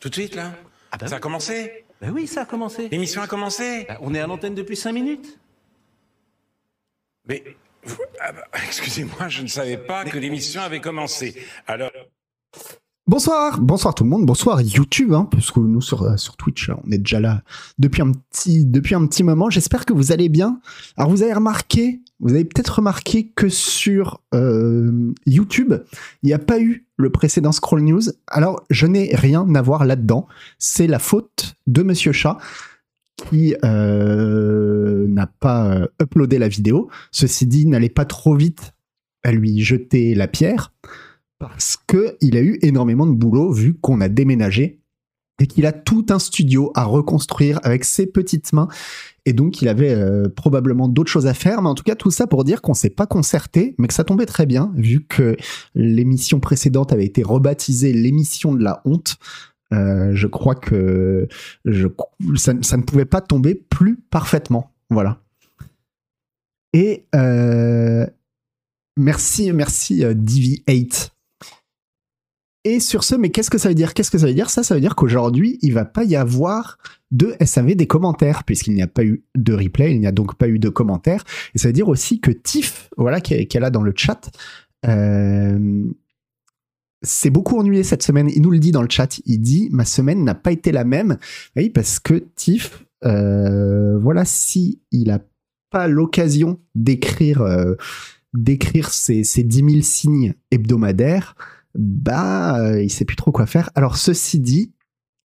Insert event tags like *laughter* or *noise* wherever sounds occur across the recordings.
Tout de suite, là Ah bah Ça a oui. commencé Ben oui, ça a commencé. L'émission a commencé Ben, on est à l'antenne depuis 5 minutes. Mais, vous- ah bah, *laughs* excusez-moi, je ne savais pas que l'émission avait commencé. Alors, Bonsoir, bonsoir tout le monde, bonsoir YouTube, hein, puisque nous sur, euh, sur Twitch, on est déjà là depuis un petit, depuis un petit moment. J'espère que vous allez bien. Alors vous avez remarqué, vous avez peut-être remarqué que sur euh, YouTube, il n'y a pas eu le précédent Scroll News. Alors je n'ai rien à voir là-dedans. C'est la faute de Monsieur Chat qui euh, n'a pas euh, uploadé la vidéo. Ceci dit, n'allez pas trop vite à lui jeter la pierre parce qu'il a eu énormément de boulot vu qu'on a déménagé et qu'il a tout un studio à reconstruire avec ses petites mains. Et donc, il avait euh, probablement d'autres choses à faire. Mais en tout cas, tout ça pour dire qu'on s'est pas concerté, mais que ça tombait très bien, vu que l'émission précédente avait été rebaptisée l'émission de la honte. Euh, je crois que je, ça, ne pouvait pas tomber plus parfaitement. Voilà. Et euh, merci, merci euh, Divi8 et sur ce, mais qu'est-ce que ça veut dire? Qu'est-ce que ça veut dire? Ça, ça veut dire qu'aujourd'hui, il va pas y avoir de SAV des commentaires, puisqu'il n'y a pas eu de replay, il n'y a donc pas eu de commentaires. Et ça veut dire aussi que Tiff, voilà, qui est, là dans le chat, euh, s'est beaucoup ennuyé cette semaine. Il nous le dit dans le chat. Il dit ma semaine n'a pas été la même. Oui, parce que Tiff, euh, voilà, si il a pas l'occasion d'écrire, euh, ses, ses 10 000 signes hebdomadaires bah, euh, il sait plus trop quoi faire. Alors, ceci dit,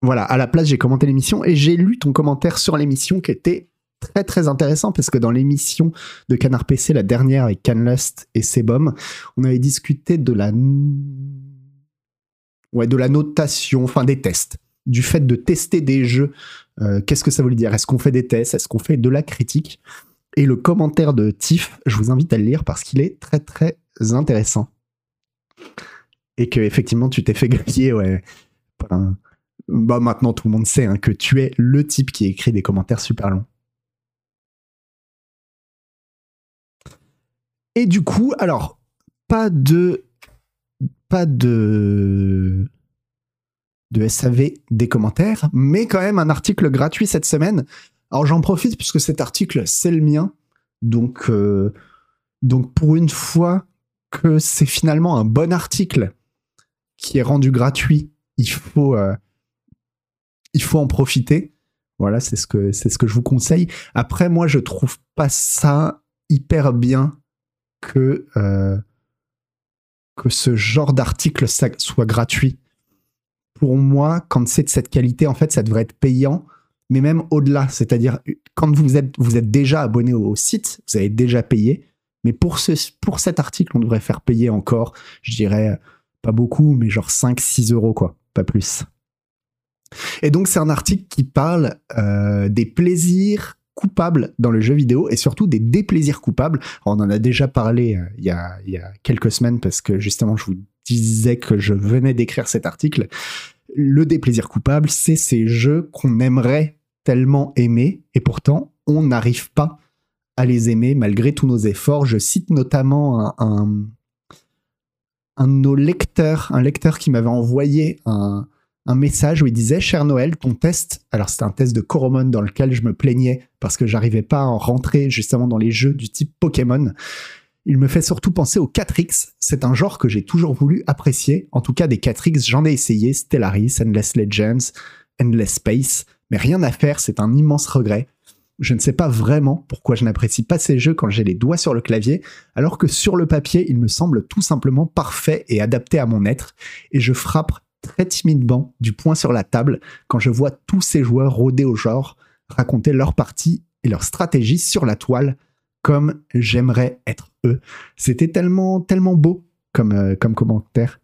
voilà, à la place, j'ai commenté l'émission et j'ai lu ton commentaire sur l'émission qui était très très intéressant parce que dans l'émission de Canard PC, la dernière avec Canlust et Sebum, on avait discuté de la notation, enfin des tests, du fait de tester des jeux. Euh, Qu'est-ce que ça veut dire? Est-ce qu'on fait des tests? Est-ce qu'on fait de la critique? Et le commentaire de Tiff, je vous invite à le lire parce qu'il est très très intéressant et que effectivement tu t'es fait griller, ouais. Bah maintenant tout le monde sait hein, que tu es le type qui écrit des commentaires super longs. Et du coup, alors pas de pas de de SAV des commentaires, mais quand même un article gratuit cette semaine. Alors j'en profite puisque cet article c'est le mien, donc euh, donc pour une fois que c'est finalement un bon article qui est rendu gratuit, il faut, euh, il faut en profiter. Voilà, c'est ce que c'est ce que je vous conseille. Après, moi, je trouve pas ça hyper bien que euh, que ce genre d'article soit gratuit. Pour moi, quand c'est de cette qualité, en fait, ça devrait être payant, mais même au-delà. C'est-à-dire, quand vous êtes, vous êtes déjà abonné au site, vous avez déjà payé, mais pour, ce, pour cet article, on devrait faire payer encore, je dirais, pas beaucoup, mais genre 5-6 euros, quoi, pas plus. Et donc, c'est un article qui parle euh, des plaisirs coupables dans le jeu vidéo et surtout des déplaisirs coupables. On en a déjà parlé euh, il, y a, quelques semaines parce que justement, je vous disais que je venais d'écrire cet article. Le déplaisir coupable, c'est ces jeux qu'on aimerait tellement aimer et pourtant, on n'arrive pas à les aimer malgré tous nos efforts. Je cite notamment un, un de nos lecteurs, un lecteur qui m'avait envoyé un, un message où il disait Cher Noël, ton test, alors c'était un test de Coromon dans lequel je me plaignais parce que j'arrivais pas à en rentrer justement dans les jeux du type Pokémon. Il me fait surtout penser au 4X. C'est un genre que j'ai toujours voulu apprécier. En tout cas, des 4X, j'en ai essayé Stellaris, Endless Legends, Endless Space, mais rien à faire, c'est un immense regret. Je ne sais pas vraiment pourquoi je n'apprécie pas ces jeux quand j'ai les doigts sur le clavier, alors que sur le papier, ils me semblent tout simplement parfaits et adaptés à mon être, et je frappe très timidement du poing sur la table quand je vois tous ces joueurs rôder au genre, raconter leur partie et leur stratégie sur la toile comme j'aimerais être eux. C'était tellement, tellement beau comme, euh, comme commentaire.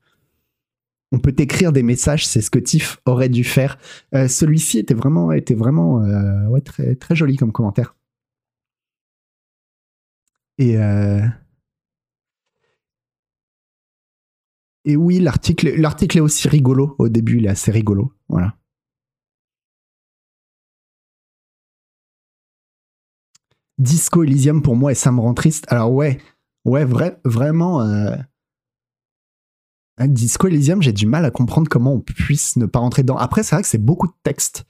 On peut écrire des messages, c'est ce que Tiff aurait dû faire. Euh, Celui-ci était vraiment, euh, très, joli comme commentaire. Et, euh, oui, l'article, est aussi rigolo. Au début, il est assez rigolo. Voilà. Disco Elysium pour moi et ça me rend triste. Alors ouais, ouais, vrai, vraiment. Euh, Disco Elysium, j'ai du mal à comprendre comment on puisse ne pas rentrer dedans. Après, c'est vrai que c'est beaucoup de texte.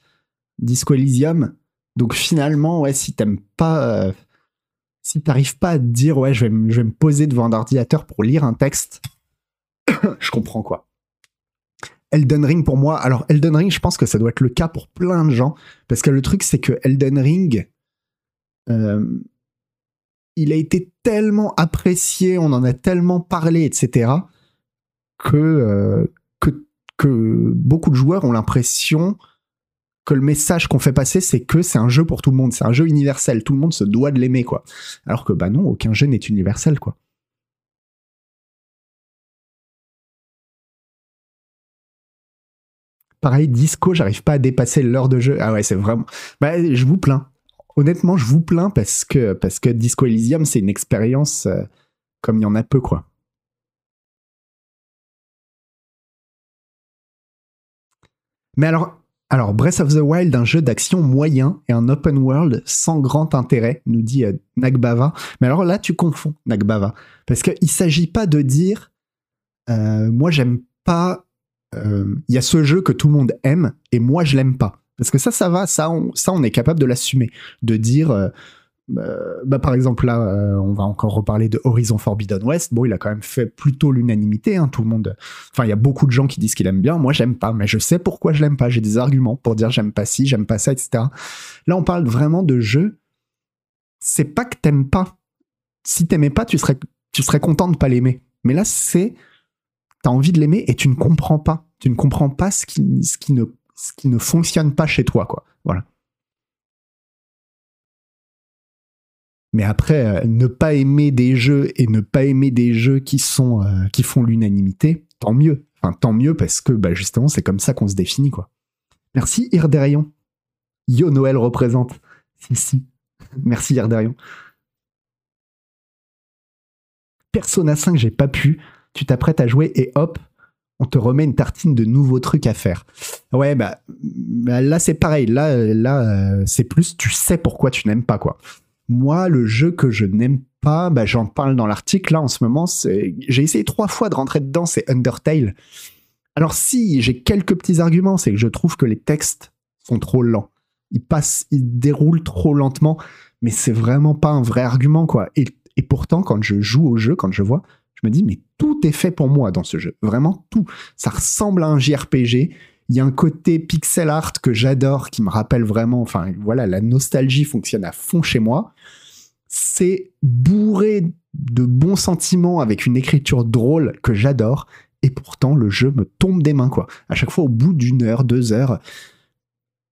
Disco Elysium. Donc finalement, ouais, si pas. euh, t'arrives pas à te dire, ouais, je vais, me- je vais me poser devant un ordinateur pour lire un texte, *coughs* je comprends quoi. Elden Ring pour moi, alors Elden Ring, je pense que ça doit être le cas pour plein de gens, parce que le truc c'est que Elden Ring, euh, il a été tellement apprécié, on en a tellement parlé, etc., que, euh, que, que beaucoup de joueurs ont l'impression que le message qu'on fait passer, c'est que c'est un jeu pour tout le monde, c'est un jeu universel, tout le monde se doit de l'aimer, quoi. Alors que bah non, aucun jeu n'est universel, quoi. Pareil, Disco, j'arrive pas à dépasser l'heure de jeu. Ah ouais, c'est vraiment. Bah, je vous plains. Honnêtement, je vous plains parce que, parce que Disco Elysium, c'est une expérience euh, comme il y en a peu, quoi. Mais alors, alors, Breath of the Wild, un jeu d'action moyen et un open world sans grand intérêt, nous dit euh, Nagbava. Mais alors là, tu confonds, Nagbava. Parce qu'il ne s'agit pas de dire, euh, moi, j'aime pas. euh, Il y a ce jeu que tout le monde aime et moi, je l'aime pas. Parce que ça, ça va, ça, on, ça, on est capable de l'assumer. De dire. Euh, bah, par exemple, là, euh, on va encore reparler de Horizon Forbidden West. Bon, il a quand même fait plutôt l'unanimité. hein, tout le monde. Enfin, il y a beaucoup de gens qui disent qu'il aime bien. Moi, j'aime pas, mais je sais pourquoi je l'aime pas. J'ai des arguments pour dire j'aime pas ci, j'aime pas ça, etc. Là, on parle vraiment de jeu. C'est pas que t'aimes pas. Si t'aimais pas, tu serais, tu serais content de pas l'aimer. Mais là, c'est t'as envie de l'aimer et tu ne comprends pas. Tu ne comprends pas ce qui, ce qui ne, ce qui ne fonctionne pas chez toi, quoi. Voilà. Mais après, euh, ne pas aimer des jeux et ne pas aimer des jeux qui sont euh, qui font l'unanimité, tant mieux. Enfin, tant mieux parce que bah, justement, c'est comme ça qu'on se définit, quoi. Merci Irderion. Yo Noël représente. *laughs* Merci Irderion. Persona 5, j'ai pas pu. Tu t'apprêtes à jouer et hop, on te remet une tartine de nouveaux trucs à faire. Ouais, bah, bah, là c'est pareil. Là, euh, là, c'est plus tu sais pourquoi tu n'aimes pas quoi. Moi, le jeu que je n'aime pas, bah, j'en parle dans l'article là en ce moment. J'ai essayé trois fois de rentrer dedans, c'est Undertale. Alors si j'ai quelques petits arguments, c'est que je trouve que les textes sont trop lents. Ils passent, ils déroulent trop lentement, mais c'est vraiment pas un vrai argument quoi. Et pourtant, quand je joue au jeu, quand je vois, je me dis mais tout est fait pour moi dans ce jeu, vraiment tout. Ça ressemble à un JRPG. Il y a un côté pixel art que j'adore, qui me rappelle vraiment, enfin voilà, la nostalgie fonctionne à fond chez moi. C'est bourré de bons sentiments avec une écriture drôle que j'adore. Et pourtant, le jeu me tombe des mains, quoi. À chaque fois, au bout d'une heure, deux heures,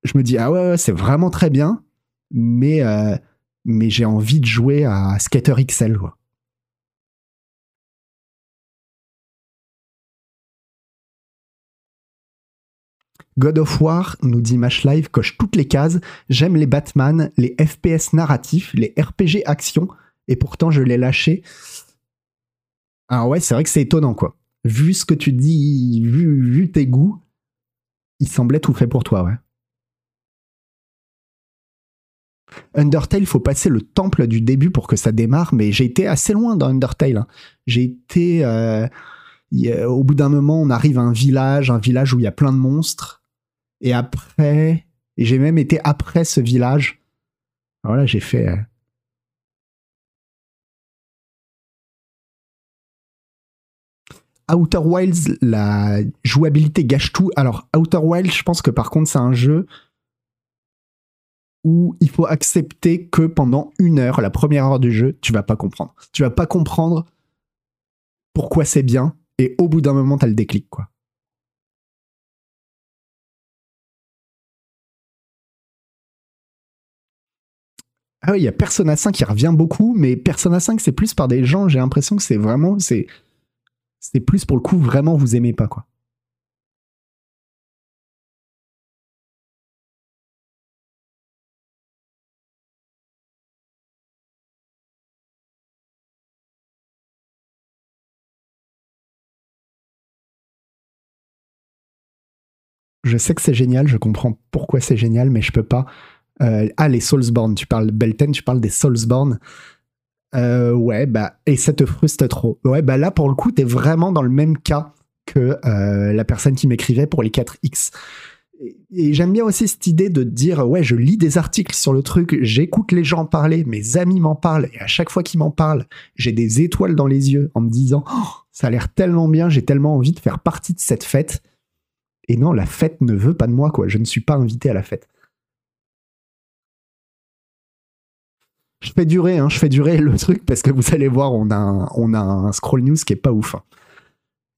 je me dis, ah ouais, c'est vraiment très bien, mais, euh, mais j'ai envie de jouer à Skater XL, quoi. God of War, nous dit Mash Live, coche toutes les cases. J'aime les Batman, les FPS narratifs, les RPG action, et pourtant je l'ai lâché. Ah ouais, c'est vrai que c'est étonnant, quoi. Vu ce que tu dis, vu, tes goûts, il semblait tout fait pour toi, ouais. Undertale, il faut passer le temple du début pour que ça démarre, mais j'ai été assez loin dans Undertale. hein. J'ai été. euh, au bout d'un moment, on arrive à un village, un village où il y a plein de monstres. Et après. J'ai même été après ce village. Alors là, j'ai fait. euh, Outer Wilds, la jouabilité gâche tout. Alors, Outer Wilds, je pense que par contre, c'est un jeu où il faut accepter que pendant une heure, la première heure du jeu, tu vas pas comprendre. Tu vas pas comprendre pourquoi c'est bien, et au bout d'un moment, t'as le déclic, quoi. Ah oui, il y a Persona 5 qui revient beaucoup, mais Persona 5, c'est plus par des gens, j'ai l'impression que c'est vraiment, c'est, c'est plus pour le coup, vraiment, vous aimez pas, quoi. Je sais que c'est génial, je comprends pourquoi c'est génial, mais je peux pas. Euh, ah, les Soulsborne, tu parles Belten, tu parles des Soulsborne. Euh, ouais, bah, et ça te frustre trop. Ouais, bah là, pour le coup, t'es vraiment dans le même cas que euh, la personne qui m'écrivait pour les 4X. Et, et j'aime bien aussi cette idée de dire ouais, je lis des articles sur le truc, j'écoute les gens parler, mes amis m'en parlent, et à chaque fois qu'ils m'en parlent, j'ai des étoiles dans les yeux en me disant Oh, ça a l'air tellement bien, j'ai tellement envie de faire partie de cette fête. Et non, la fête ne veut pas de moi, quoi. Je ne suis pas invité à la fête. Je fais durer, hein, je fais durer le truc parce que vous allez voir, on a un, on a un scroll news qui est pas ouf. hein.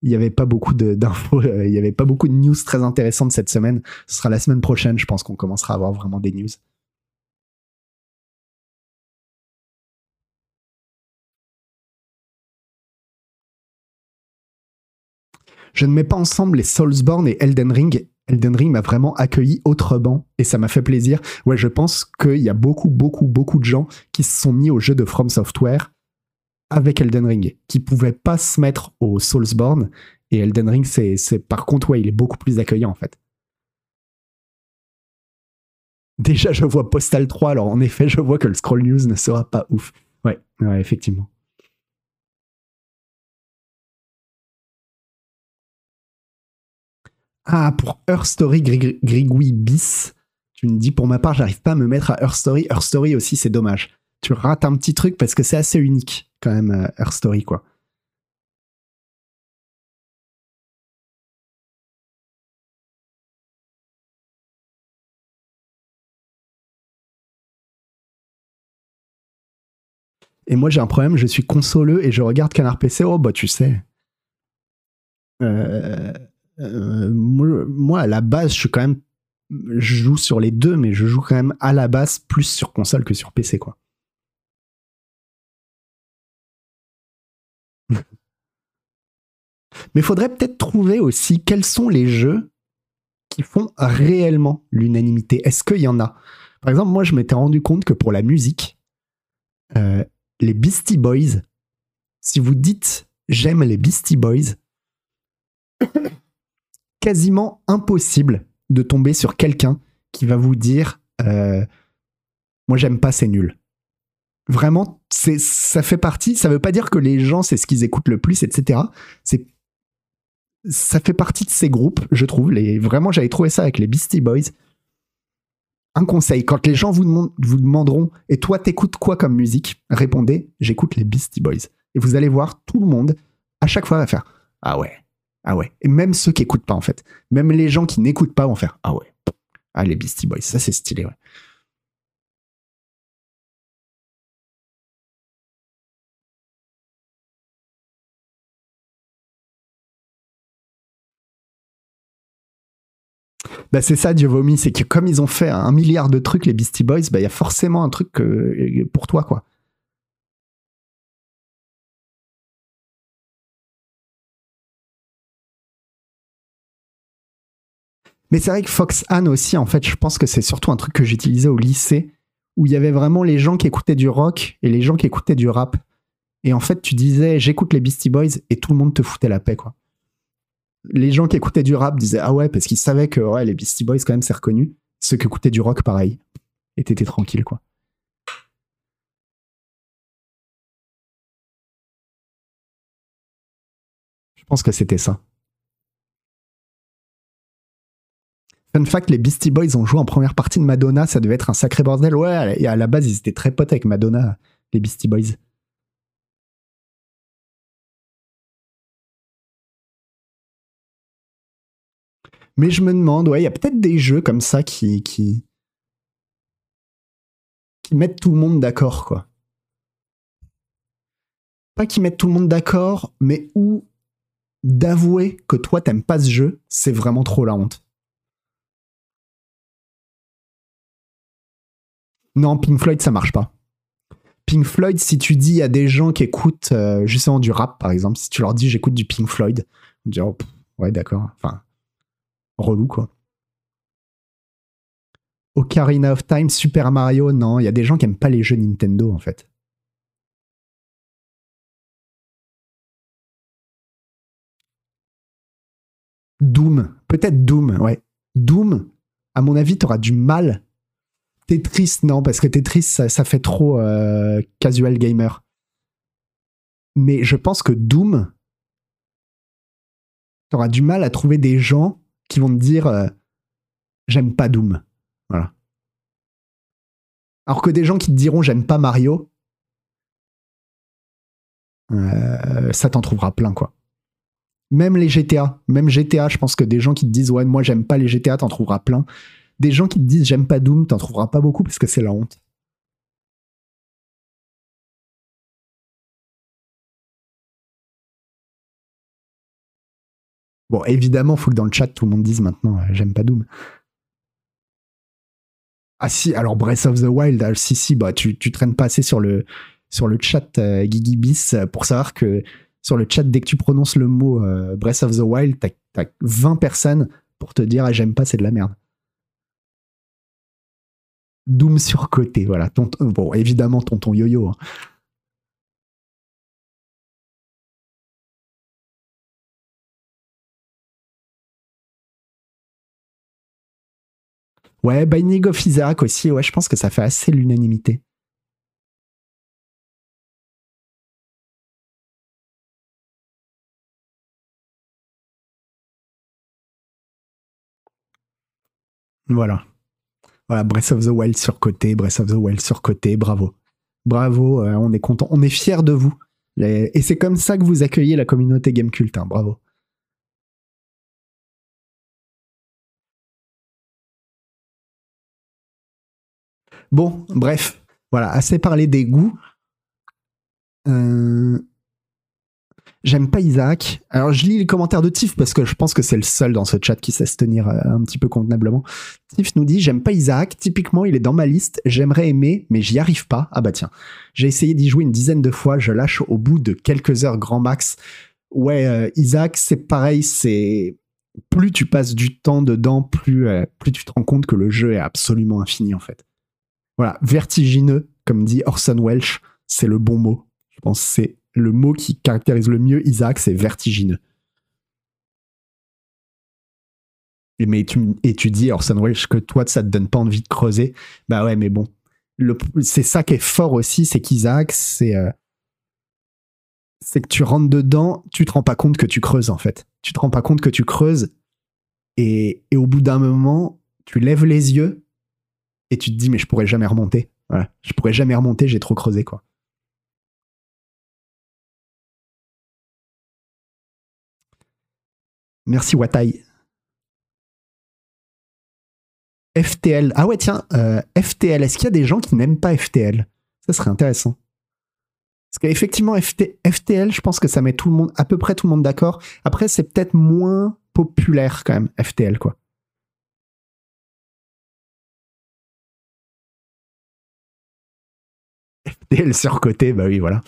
Il n'y avait pas beaucoup d'infos, euh, il n'y avait pas beaucoup de news très intéressantes cette semaine. Ce sera la semaine prochaine, je pense qu'on commencera à avoir vraiment des news. Je ne mets pas ensemble les Soulsborne et Elden Ring. Elden Ring m'a vraiment accueilli autrement et ça m'a fait plaisir. Ouais, je pense qu'il y a beaucoup, beaucoup, beaucoup de gens qui se sont mis au jeu de From Software avec Elden Ring, qui pouvaient pas se mettre au Soulsborne. Et Elden Ring, c'est, par contre, il est beaucoup plus accueillant en fait. Déjà, je vois Postal 3, alors en effet, je vois que le Scroll News ne sera pas ouf. Ouais, effectivement. Ah, pour Her Story Grig- Grigouille bis, tu me dis pour ma part, j'arrive pas à me mettre à Her Story. Her Story aussi, c'est dommage. Tu rates un petit truc parce que c'est assez unique quand même, euh, Her Story, quoi. Et moi, j'ai un problème, je suis consoleux et je regarde Canard PC. Oh, bah, tu sais. Euh, euh, moi, à la base, je joue sur les deux, mais je joue quand même à la base plus sur console que sur PC, quoi. *laughs* Mais il faudrait peut-être trouver aussi quels sont les jeux qui font réellement l'unanimité. Est-ce qu'il y en a? Par exemple, moi, je m'étais rendu compte que pour la musique, euh, les Beastie Boys, si vous dites j'aime les Beastie Boys, quasiment impossible de tomber sur quelqu'un qui va vous dire euh, moi j'aime pas c'est nul vraiment ça fait partie ça veut pas dire que les gens c'est ce qu'ils écoutent le plus etc c'est ça fait partie de ces groupes je trouve. Les vraiment j'avais trouvé ça avec les Beastie Boys. Un conseil quand les gens vous, demandent- vous demanderont et toi t'écoutes quoi comme musique? Répondez j'écoute les Beastie Boys et vous allez voir tout le monde à chaque fois va faire ah ouais ah ouais. Et même ceux qui écoutent pas, en fait. Même les gens qui n'écoutent pas vont faire Ah ouais. Ah, les Beastie Boys, ça c'est stylé, ouais. Bah c'est ça, Dieu vomi, c'est que comme ils ont fait un milliard de trucs, les Beastie Boys, bah il y a forcément un truc euh, pour toi, quoi. Mais c'est vrai que Fox Anne aussi, en fait, je pense que c'est surtout un truc que j'utilisais au lycée, où il y avait vraiment les gens qui écoutaient du rock et les gens qui écoutaient du rap. Et en fait, tu disais, j'écoute les Beastie Boys, et tout le monde te foutait la paix, quoi. Les gens qui écoutaient du rap disaient, ah ouais, parce qu'ils savaient que ouais, les Beastie Boys, quand même, c'est reconnu. Ceux qui écoutaient du rock, pareil. Et t'étais tranquille, quoi. Je pense que c'était ça. Fun fact, les Beastie Boys ont joué en première partie de Madonna, ça devait être un sacré bordel. Ouais, et à la base, ils étaient très potes avec Madonna, les Beastie Boys. Mais je me demande, ouais, il y a peut-être des jeux comme ça qui, qui, qui mettent tout le monde d'accord, quoi. Pas qui mettent tout le monde d'accord, mais où d'avouer que toi t'aimes pas ce jeu, c'est vraiment trop la honte. Non, Pink Floyd, ça marche pas. Pink Floyd, si tu dis à des gens qui écoutent euh, justement du rap, par exemple, si tu leur dis j'écoute du Pink Floyd, ils diront pff, ouais, d'accord. Enfin, relou, quoi. Ocarina of Time, Super Mario, non, il y a des gens qui aiment pas les jeux Nintendo, en fait. Doom, peut-être Doom, ouais. Doom, à mon avis, t'auras du mal Tetris, non, parce que Tetris, ça, ça fait trop euh, casual gamer. Mais je pense que Doom, T'auras du mal à trouver des gens qui vont te dire euh, j'aime pas Doom. Voilà. Alors que des gens qui te diront j'aime pas Mario, euh, ça t'en trouvera plein quoi. Même les GTA, même GTA, je pense que des gens qui te disent ouais moi j'aime pas les GTA, t'en trouveras plein. Des gens qui te disent j'aime pas Doom, t'en trouveras pas beaucoup parce que c'est la honte. Bon, évidemment, faut que dans le chat tout le monde dise maintenant euh, j'aime pas Doom. Ah si, alors Breath of the Wild, ah, si si, bah tu, tu traînes pas assez sur le sur le chat euh, Gigibis euh, pour savoir que sur le chat dès que tu prononces le mot euh, Breath of the Wild, t'as as 20 personnes pour te dire ah, j'aime pas, c'est de la merde. Doom surcoté, voilà. Bon, évidemment, tonton yo-yo. hein. Ouais, Binding of Isaac aussi, ouais, je pense que ça fait assez l'unanimité. Voilà. Voilà, Breath of the Wild surcoté, Breath of the Wild surcoté, bravo. Bravo, euh, on est content, on est fiers de vous. Et c'est comme ça que vous accueillez la communauté Game Cult, hein, bravo. Bon, bref, voilà, assez parlé des goûts. Euh, J'aime pas Isaac. Alors je lis les commentaires de Tiff parce que je pense que c'est le seul dans ce chat qui sait se tenir euh, un petit peu convenablement. Tiff nous dit j'aime pas Isaac. Typiquement il est dans ma liste. J'aimerais aimer mais j'y arrive pas. Ah bah tiens. J'ai essayé d'y jouer une dizaine de fois. Je lâche au bout de quelques heures grand max. Ouais euh, Isaac c'est pareil. C'est plus tu passes du temps dedans plus euh, plus tu te rends compte que le jeu est absolument infini en fait. Voilà vertigineux comme dit Orson Welles. C'est le bon mot. Je pense c'est le mot qui caractérise le mieux Isaac, c'est vertigineux. Mais tu, et tu dis, Orson Welles, que toi, ça te donne pas envie de creuser. Bah ouais, mais bon. C'est ça qui est fort aussi, c'est qu'Isaac, c'est. euh, c'est que tu rentres dedans, tu te rends pas compte que tu creuses, en fait. Tu te rends pas compte que tu creuses. Et, et au bout d'un moment, tu lèves les yeux et tu te dis, mais je pourrais jamais remonter. Voilà. Je pourrais jamais remonter, j'ai trop creusé, quoi. Merci Watai. FTL. Ah ouais, tiens, euh, FTL. Est-ce qu'il y a des gens qui n'aiment pas FTL Ça serait intéressant. Parce qu'effectivement, FT FTL, je pense que ça met tout à peu près tout le monde d'accord. Après, c'est peut-être moins populaire quand même, FTL, quoi. FTL surcoté, bah oui, voilà.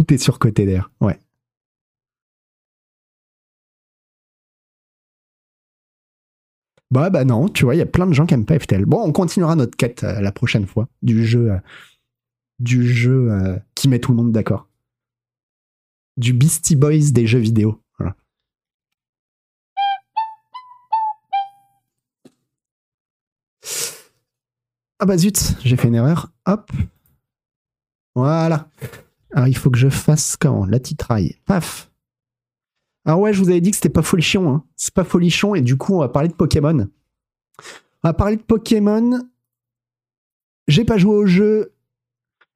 Tout est surcoté d'ailleurs, ouais. Bah bah non, tu vois, il y a plein de gens qui aiment pas FTL. Bon, on continuera notre quête euh, la prochaine fois du jeu, euh, du jeu euh, qui met tout le monde d'accord. Du Beastie Boys des jeux vidéo. Voilà. Ah bah zut, j'ai fait une erreur. Hop. Voilà. Alors il faut que je fasse quand La titraille. Paf. Alors ouais, je vous avais dit que c'était pas folichon. Hein. C'est pas folichon et du coup on va parler de Pokémon. On va parler de Pokémon. J'ai pas joué au jeu.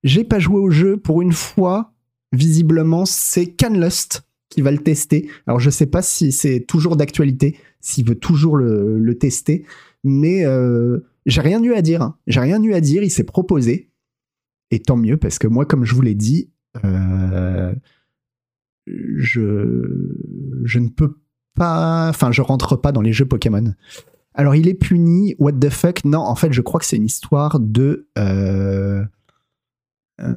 J'ai pas joué au jeu pour une fois. Visiblement, c'est Canlust qui va le tester. Alors je sais pas si c'est toujours d'actualité, s'il veut toujours le, le tester, mais euh, j'ai rien eu à dire. hein. J'ai rien eu à dire. Il s'est proposé. Et tant mieux, parce que moi, comme je vous l'ai dit, euh, je, ne peux pas. Enfin, je rentre pas dans les jeux Pokémon. Alors, il est puni. What the fuck? Non, en fait, je crois que c'est une histoire de. euh, euh,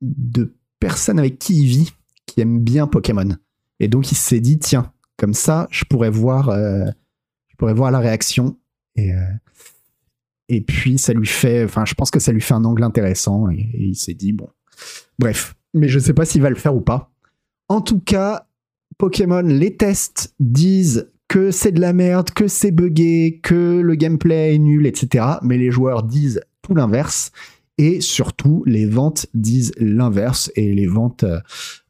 de personnes avec qui il vit qui aiment bien Pokémon. Et donc, il s'est dit tiens, comme ça, je pourrais voir, je pourrais voir la réaction. Et. et puis, ça lui fait. Enfin, je pense que ça lui fait un angle intéressant. Et il s'est dit, bon. Bref. Mais je sais pas s'il va le faire ou pas. En tout cas, Pokémon, les tests disent que c'est de la merde, que c'est buggé, que le gameplay est nul, etc. Mais les joueurs disent tout l'inverse. Et surtout, les ventes disent l'inverse. Et les ventes, euh,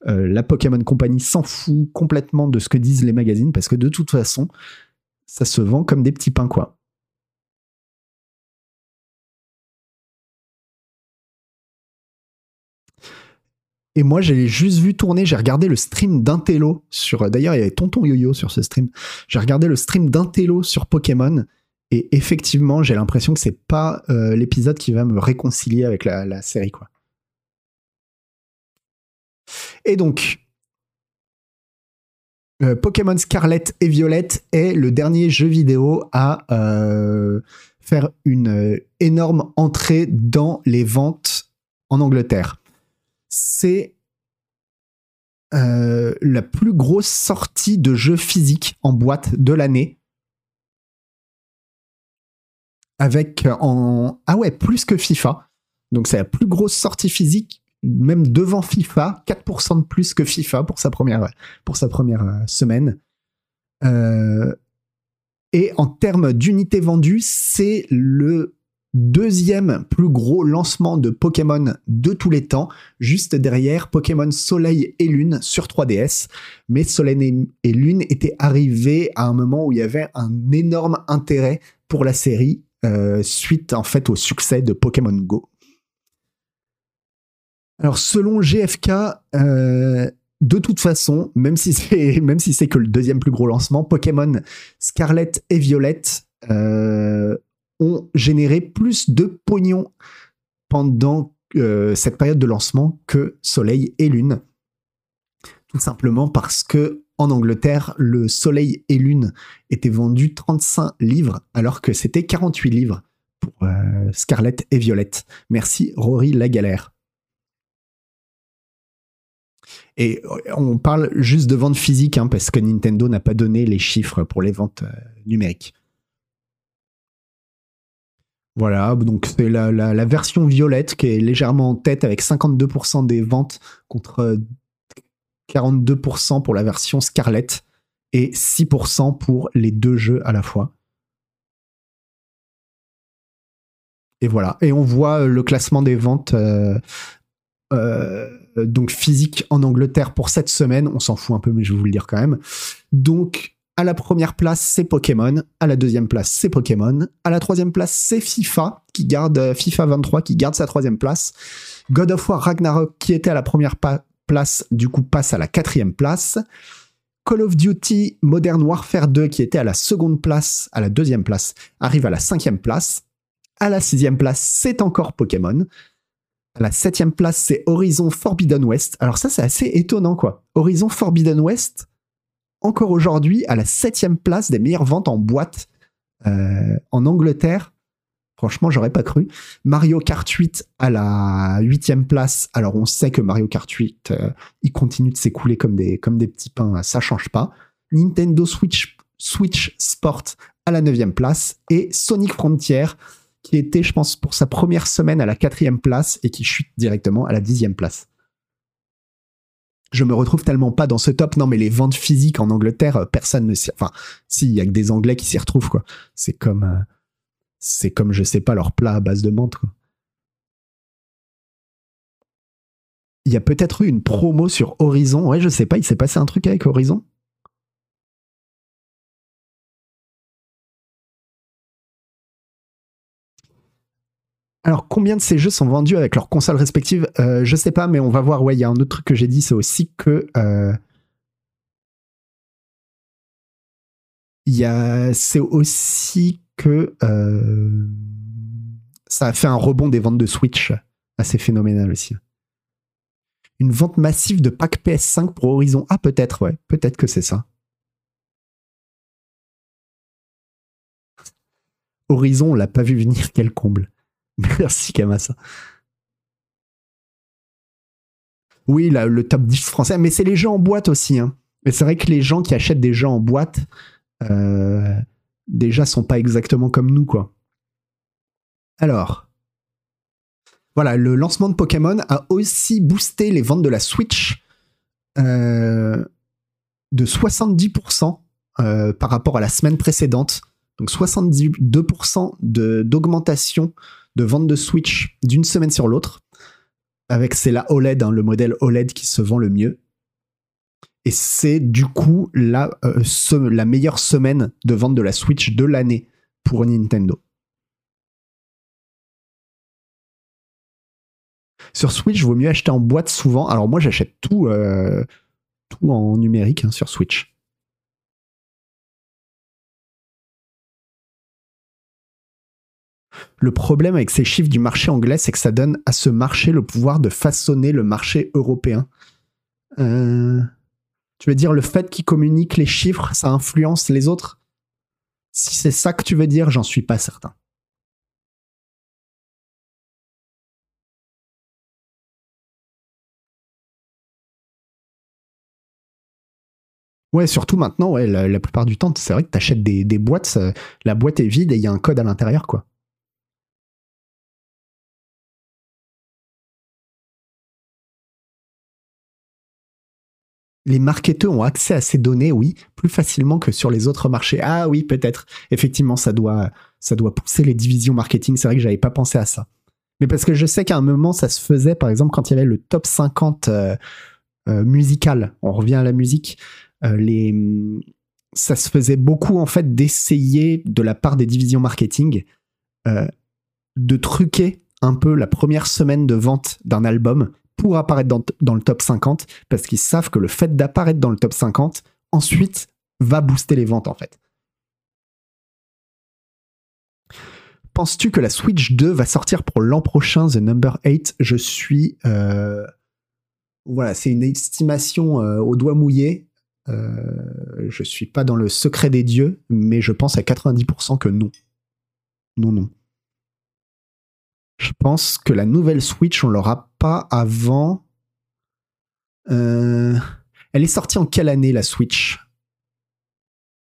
euh, la Pokémon Company s'en fout complètement de ce que disent les magazines parce que de toute façon, ça se vend comme des petits pains, quoi. Et moi, j'ai juste vu tourner, j'ai regardé le stream d'Intello sur. D'ailleurs, il y avait Tonton Yo-Yo sur ce stream. J'ai regardé le stream d'Intello sur Pokémon. Et effectivement, j'ai l'impression que c'est pas euh, l'épisode qui va me réconcilier avec la, série, quoi. Et donc, euh, Pokémon Scarlet et Violette est le dernier jeu vidéo à euh, faire une énorme entrée dans les ventes en Angleterre c'est euh, la plus grosse sortie de jeux physiques en boîte de l'année. Avec euh, en. Ah ouais, plus que FIFA. Donc c'est la plus grosse sortie physique, même devant FIFA, 4% de plus que FIFA pour sa première, pour sa première euh, semaine. et en termes d'unités vendues, c'est le deuxième plus gros lancement de Pokémon de tous les temps, juste derrière Pokémon Soleil et Lune sur 3DS. Mais Soleil et Lune étaient arrivés à un moment où il y avait un énorme intérêt pour la série, euh, suite en fait au succès de Pokémon Go. Alors selon GFK, euh, de toute façon, *laughs* même si c'est que le deuxième plus gros lancement, Pokémon Scarlet et Violette euh, ont généré plus de pognon pendant euh, cette période de lancement que Soleil et Lune. Tout simplement parce que en Angleterre, le Soleil et Lune étaient vendus 35 livres alors que c'était 48 livres pour euh, Scarlett et Violette. Merci Rory Lagalère. Et euh, on parle juste de vente physique hein, parce que Nintendo n'a pas donné les chiffres pour les ventes numériques. Voilà, donc c'est la, version violette qui est légèrement en tête avec 52% des ventes contre 42% euh, pour la version Scarlett et 6% pour les deux jeux à la fois. Et voilà, et on voit le classement des ventes euh, euh, donc physique en Angleterre pour cette semaine. On s'en fout un peu, mais je vais vous le dire quand même. Donc à la première place, c'est Pokémon. À la deuxième place, c'est Pokémon. À la troisième place, c'est FIFA, qui garde euh, FIFA 23, qui garde sa troisième place. God of War Ragnarok, qui était à la première place, du coup passe à la quatrième place. Call of Duty Modern Warfare 2, qui était à la seconde place, à la deuxième place, arrive à la cinquième place. À la sixième place, c'est encore Pokémon. À la septième place, c'est Horizon Forbidden West. Alors ça, c'est assez étonnant, quoi. Horizon Forbidden West, encore aujourd'hui à la septième place des meilleures ventes en boîte euh, en Angleterre. Franchement, j'aurais pas cru. Mario Kart 8 à la huitième place. Alors, on sait que Mario Kart 8, euh, il continue de s'écouler comme des, comme des petits pains. Ça change pas. Nintendo Switch, Switch Sport à la neuvième place. Et Sonic Frontier, qui était, je pense, pour sa première semaine à la quatrième place et qui chute directement à la dixième place je me retrouve tellement pas dans ce top. Non, mais les ventes physiques en Angleterre, euh, personne ne s'y. Enfin, si, il y a que des Anglais qui s'y retrouvent, quoi. C'est comme. Euh, c'est comme, je sais pas, leur plat à base de menthe, quoi. Il y a peut-être eu une promo sur Horizon. Ouais, je sais pas, il s'est passé un truc avec Horizon? Alors, combien de ces jeux sont vendus avec leurs consoles respectives? Euh, Je sais pas, mais on va voir. Ouais, il y a un autre truc que j'ai dit, c'est aussi que. Euh, c'est aussi que euh, ça a fait un rebond des ventes de Switch assez phénoménal aussi. Une vente massive de pack PS5 pour Horizon. Ah, peut-être, ouais. Peut-être que c'est ça. Horizon, on l'a pas vu venir, *laughs* quel comble. *laughs* Merci Kamasa. Oui, le top 10 français, mais c'est les jeux en boîte aussi. Hein. Mais c'est vrai que les gens qui achètent des jeux en boîte, euh, déjà, sont pas exactement comme nous. Alors, voilà, le lancement de Pokémon a aussi boosté les ventes de la Switch euh, de 70% euh, par rapport à la semaine précédente. Donc 72% d'augmentation de vente de Switch d'une semaine sur l'autre. Avec c'est la OLED, hein, le modèle OLED qui se vend le mieux. Et c'est du coup la, euh, la meilleure semaine de vente de la Switch de l'année pour Nintendo. Sur Switch, il vaut mieux acheter en boîte souvent. Alors moi, j'achète tout, euh, en numérique hein, sur Switch. Le problème avec ces chiffres du marché anglais, c'est que ça donne à ce marché le pouvoir de façonner le marché européen. Euh, tu veux dire le fait qu'ils communiquent les chiffres, ça influence les autres? Si c'est ça que tu veux dire, j'en suis pas certain. Ouais, surtout maintenant, ouais, la, plupart du temps, c'est vrai que tu achètes des, des boîtes, la boîte est vide et il y a un code à l'intérieur, quoi. Les marketeurs ont accès à ces données, oui, plus facilement que sur les autres marchés. Ah oui, peut-être. Effectivement, ça doit, ça doit pousser les divisions marketing. C'est vrai que j'avais pas pensé à ça. Mais parce que je sais qu'à un moment, ça se faisait, par exemple, quand il y avait le top 50 euh, euh, musical. On revient à la musique. Euh, les, ça se faisait beaucoup, en fait, d'essayer, de la part des divisions marketing, de truquer un peu la première semaine de vente d'un album pour apparaître dans, le top 50 parce qu'ils savent que le fait d'apparaître dans le top 50 ensuite va booster les ventes en fait. Penses-tu que la Switch 2 va sortir pour l'an prochain, The Number 8 Je suis... Euh, voilà, c'est une estimation euh, au doigt mouillé. Euh, je suis pas dans le secret des dieux, mais je pense à 90% que non. Non, non. Je pense que la nouvelle Switch, on l'aura pas avant. Euh, elle est sortie en quelle année la Switch?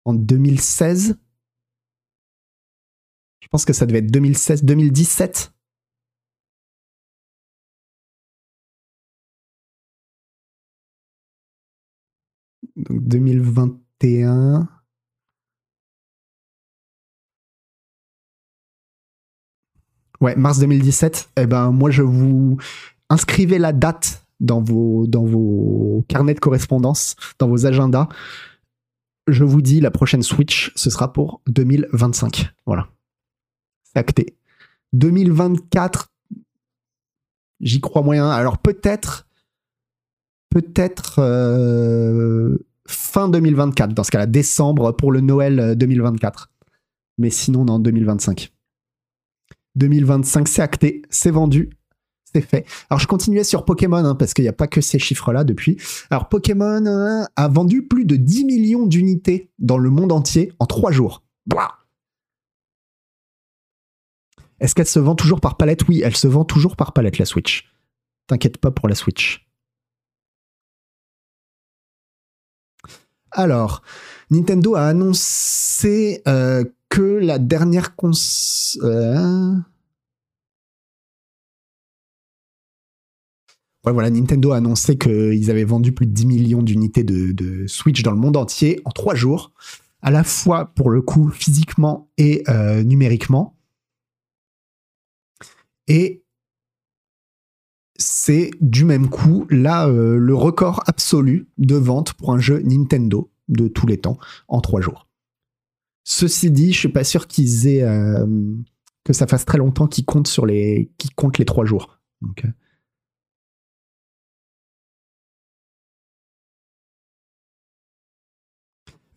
En 2016 Je pense que ça devait être 2016, 2017. Donc 2021. Ouais, mars 2017. Eh ben, moi, je vous inscrivez la date dans vos, carnets de correspondance, dans vos agendas. Je vous dis, la prochaine Switch, ce sera pour 2025. Voilà. C'est acté. 2024, j'y crois moyen. Alors peut-être, peut-être euh, fin 2024, dans ce cas-là, décembre pour le Noël 2024. Mais sinon, dans 2025. 2025, c'est acté, c'est vendu, c'est fait. Alors je continuais sur Pokémon, hein, parce qu'il n'y a pas que ces chiffres-là depuis. Alors Pokémon hein, a vendu plus de 10 millions d'unités dans le monde entier en 3 jours. Est-ce qu'elle se vend toujours par palette? Oui, elle se vend toujours par palette, la Switch. T'inquiète pas pour la Switch. Alors, Nintendo a annoncé euh, que la dernière console... Euh, voilà, Nintendo a annoncé qu'ils avaient vendu plus de 10 millions d'unités de, Switch dans le monde entier en trois jours, à la fois pour le coup physiquement et euh, numériquement. Et c'est du même coup là euh, le record absolu de vente pour un jeu Nintendo de tous les temps en trois jours. Ceci dit, je suis pas sûr qu'ils aient euh, que ça fasse très longtemps qu'ils comptent sur les qui comptent les trois jours.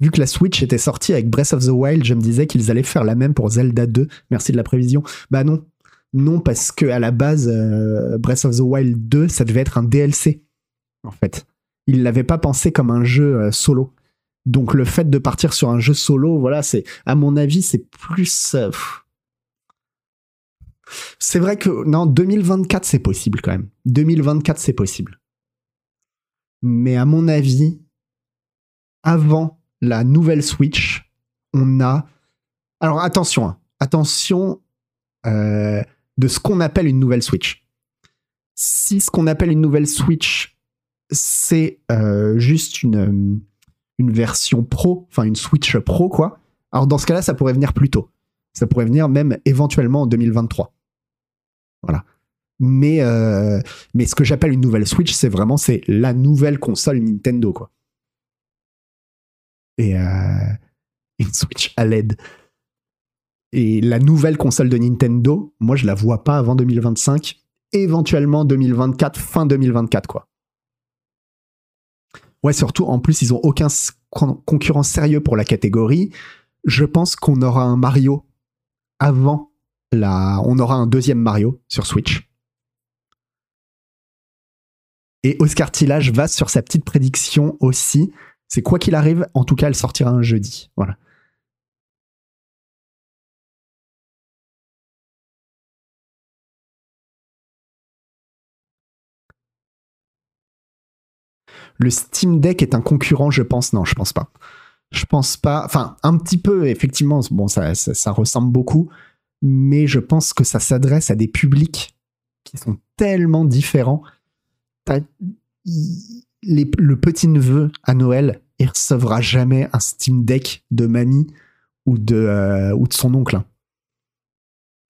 Vu que la Switch était sortie avec Breath of the Wild, je me disais qu'ils allaient faire la même pour Zelda 2. Merci de la prévision. Bah non, non parce que à la base, euh, Breath of the Wild 2, ça devait être un DLC en fait. Ils l'avaient pas pensé comme un jeu solo. Donc le fait de partir sur un jeu solo, voilà, c'est à mon avis, c'est plus. Euh, c'est vrai que non, 2024 c'est possible quand même. 2024 c'est possible. Mais à mon avis, avant la nouvelle Switch, on a. Alors attention, hein, attention euh, de ce qu'on appelle une nouvelle Switch. Si ce qu'on appelle une nouvelle Switch, c'est euh, juste une une version pro, enfin une Switch Pro, quoi. Alors dans ce cas-là, ça pourrait venir plus tôt. Ça pourrait venir même éventuellement en 2023. Voilà. Mais, euh, mais ce que j'appelle une nouvelle Switch, c'est vraiment c'est la nouvelle console Nintendo, quoi. Et euh, une Switch à LED. Et la nouvelle console de Nintendo, moi, je la vois pas avant 2025, éventuellement 2024, fin 2024, quoi. Ouais, surtout, en plus, ils ont aucun concurrent sérieux pour la catégorie. Je pense qu'on aura un Mario avant la. On aura un deuxième Mario sur Switch. Et Oscar Tillage va sur sa petite prédiction aussi. C'est quoi qu'il arrive, en tout cas, elle sortira un jeudi. Voilà. Le Steam Deck est un concurrent, je pense? Non, je pense pas. Je pense pas. Enfin, un petit peu, effectivement. Bon, ça, ça, ressemble beaucoup. Mais je pense que ça s'adresse à des publics qui sont tellement différents. le petit-neveu à Noël, il recevra jamais un Steam Deck de mamie ou de, euh, ou de son oncle.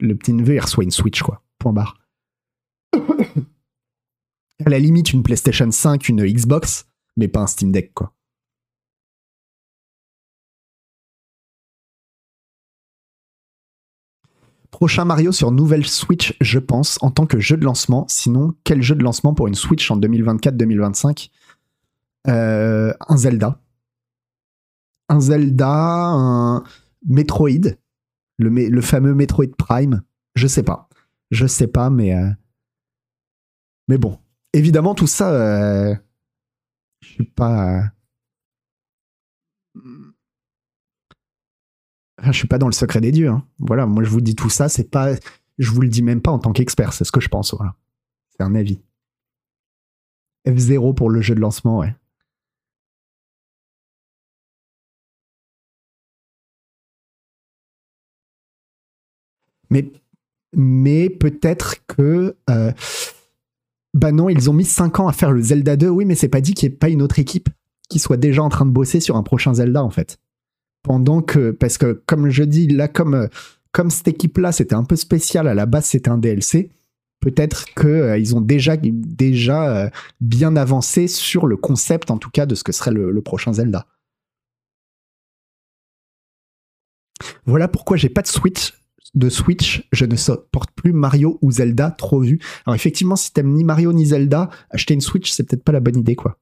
Le petit-neveu, il reçoit une Switch, quoi. Point barre *coughs* à la limite une PlayStation 5, une Xbox, mais pas un Steam Deck, quoi. Prochain Mario sur nouvelle Switch, je pense, en tant que jeu de lancement. Sinon, quel jeu de lancement pour une Switch en 2024-2025 euh, Un Zelda. Un Zelda, un Metroid, le, fameux Metroid Prime. Je sais pas. Je sais pas, mais. Euh, mais bon, évidemment, tout ça, euh, je suis pas. Euh, je suis pas dans le secret des dieux. Hein. Voilà, moi je vous dis tout ça, c'est pas, je vous le dis même pas en tant qu'expert, c'est ce que je pense. Voilà, c'est un avis. F0 pour le jeu de lancement, ouais. Mais, mais peut-être que euh, bah non, ils ont mis 5 ans à faire le Zelda 2. Oui, mais c'est pas dit qu'il n'y ait pas une autre équipe qui soit déjà en train de bosser sur un prochain Zelda, en fait. Pendant que, parce que, comme je dis, là, comme, comme cette équipe-là, c'était un peu spécial, à la base, c'était un DLC, peut-être qu'ils euh, ont déjà, déjà euh, bien avancé sur le concept, en tout cas, de ce que serait le prochain Zelda. Voilà pourquoi j'ai pas de Switch de Switch, je ne supporte plus Mario ou Zelda, trop vu. Alors effectivement, si t'aimes ni Mario ni Zelda, acheter une Switch, c'est peut-être pas la bonne idée, quoi.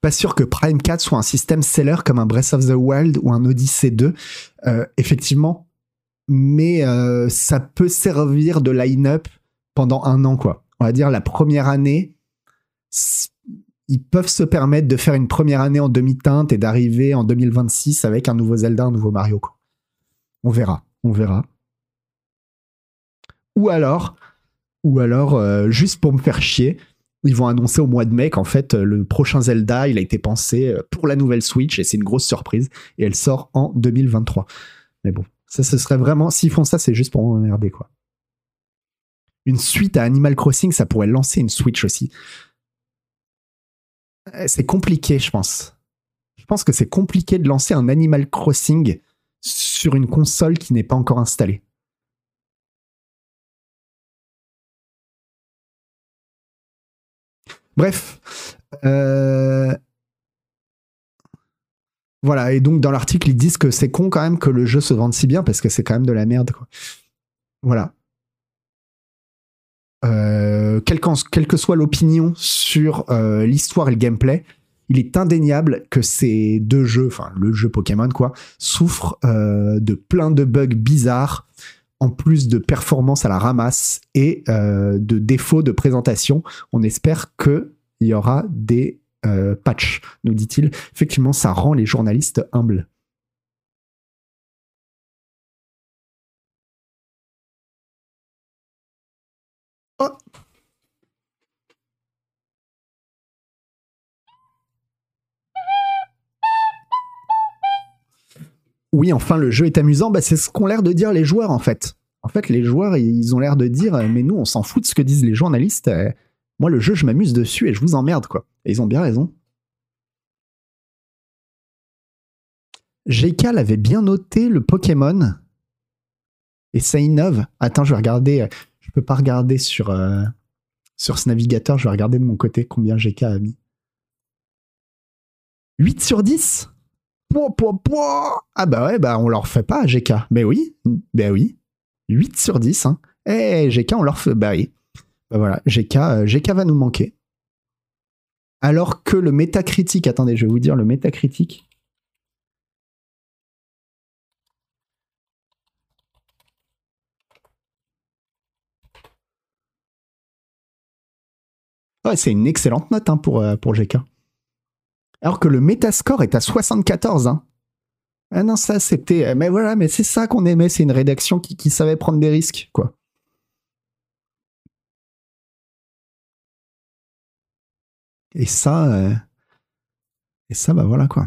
Pas sûr que Prime 4 soit un système seller comme un Breath of the Wild ou un Odyssey 2. Euh, effectivement, mais euh, ça peut servir de line-up pendant un an, quoi. On va dire la première année, ils peuvent se permettre de faire une première année en demi-teinte et d'arriver en 2026 avec un nouveau Zelda, un nouveau Mario. On verra, on verra. Ou alors, ou alors, euh, juste pour me faire chier, ils vont annoncer au mois de mai qu'en fait, le prochain Zelda, il a été pensé euh, pour la nouvelle Switch et c'est une grosse surprise et elle sort en 2023. Mais bon, ça, ce serait vraiment, s'ils font ça, c'est juste pour m'emmerder, quoi. Une suite à Animal Crossing, ça pourrait lancer une Switch aussi. C'est compliqué, je pense. Je pense que c'est compliqué de lancer un Animal Crossing sur une console qui n'est pas encore installée. Bref. Euh, voilà, et donc dans l'article, ils disent que c'est con quand même que le jeu se vende si bien parce que c'est quand même de la merde. Voilà. Euh, quelle, que soit l'opinion sur euh, l'histoire et le gameplay, il est indéniable que ces deux jeux, enfin le jeu Pokémon quoi, souffrent euh, de plein de bugs bizarres, en plus de performances à la ramasse et de défauts de présentation. On espère qu'il y aura des patchs, nous dit-il. Effectivement, ça rend les journalistes humbles. Oui, enfin, le jeu est amusant. Bah, c'est ce qu'ont l'air de dire les joueurs, en fait. En fait, les joueurs, ils ont l'air de dire, euh, mais nous, on s'en fout de ce que disent les journalistes. Euh, moi, le jeu, je m'amuse dessus et je vous emmerde, quoi. Et ils ont bien raison. GK l'avait bien noté le Pokémon. Et ça innove. Attends, je vais regarder. Je peux pas regarder sur, euh, sur ce navigateur. Je vais regarder de mon côté combien GK a mis. 8 sur 10 Pouah, pouah, pouah Ah bah ouais, bah on leur fait pas GK. Ben oui, ben oui. 8 sur 10. Hein. Eh, GK, on leur fait. Bah oui. Bah voilà, GK, euh, GK va nous manquer. Alors que le métacritique, attendez, je vais vous dire le métacritique. Ouais, c'est une excellente note hein, pour, euh, pour GK. Alors que le Metascore est à 74. Hein. Ah non, ça c'était. euh, Mais voilà, mais c'est ça qu'on aimait, c'est une rédaction qui, savait prendre des risques, quoi. Et ça. euh, Et ça, bah voilà, quoi.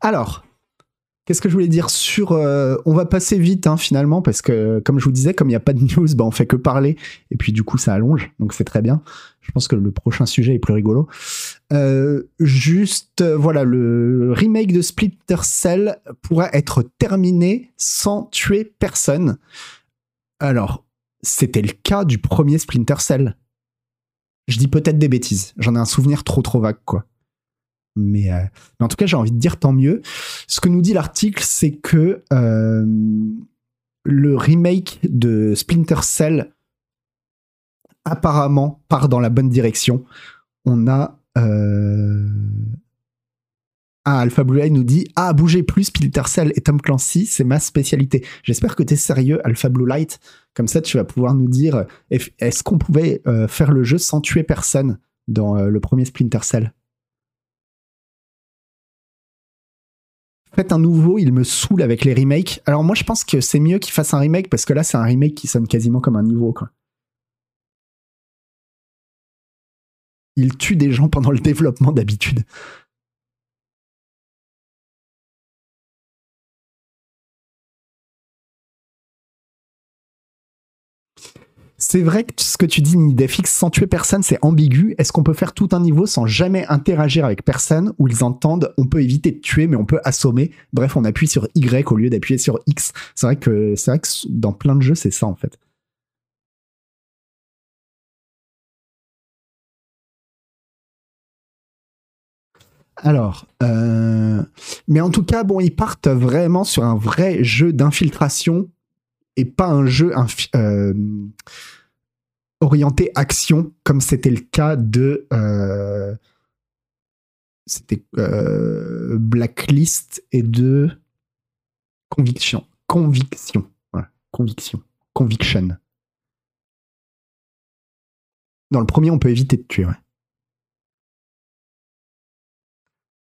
Alors, qu'est-ce que je voulais dire sur. euh, on va passer vite, hein, finalement, parce que, comme je vous disais, comme il n'y a pas de news, bah, on fait que parler. Et puis, du coup, ça allonge. Donc, c'est très bien. Je pense que le prochain sujet est plus rigolo. Euh, juste, euh, voilà, le remake de Splinter Cell pourrait être terminé sans tuer personne. Alors, c'était le cas du premier Splinter Cell. Je dis peut-être des bêtises. J'en ai un souvenir trop trop vague, quoi. Mais, euh, mais en tout cas, j'ai envie de dire tant mieux. Ce que nous dit l'article, c'est que euh, le remake de Splinter Cell apparemment part dans la bonne direction. On a euh... Alpha Blue Eye nous dit Ah, bougez plus, Splinter Cell et Tom Clancy, c'est ma spécialité. J'espère que tu es sérieux, Alpha Blue Light. Comme ça, tu vas pouvoir nous dire est- est-ce qu'on pouvait faire le jeu sans tuer personne dans le premier Splinter Cell? Un nouveau, il me saoule avec les remakes. Alors, moi, je pense que c'est mieux qu'il fasse un remake parce que là, c'est un remake qui sonne quasiment comme un nouveau, quoi. Il tue des gens pendant le développement d'habitude. C'est vrai que ce que tu dis, Nidefix, sans tuer personne, c'est ambigu. Est-ce qu'on peut faire tout un niveau sans jamais interagir avec personne où ils entendent on peut éviter de tuer, mais on peut assommer? Bref, on appuie sur Y au lieu d'appuyer sur X. C'est vrai que vrai que dans plein de jeux, c'est ça en fait. Alors, euh, mais en tout cas, ils partent vraiment sur un vrai jeu d'infiltration et pas un jeu euh, orienté action comme c'était le cas de euh, c'était euh, Blacklist et de Conviction. Conviction. Voilà. Conviction. Conviction. Dans le premier, on peut éviter de tuer.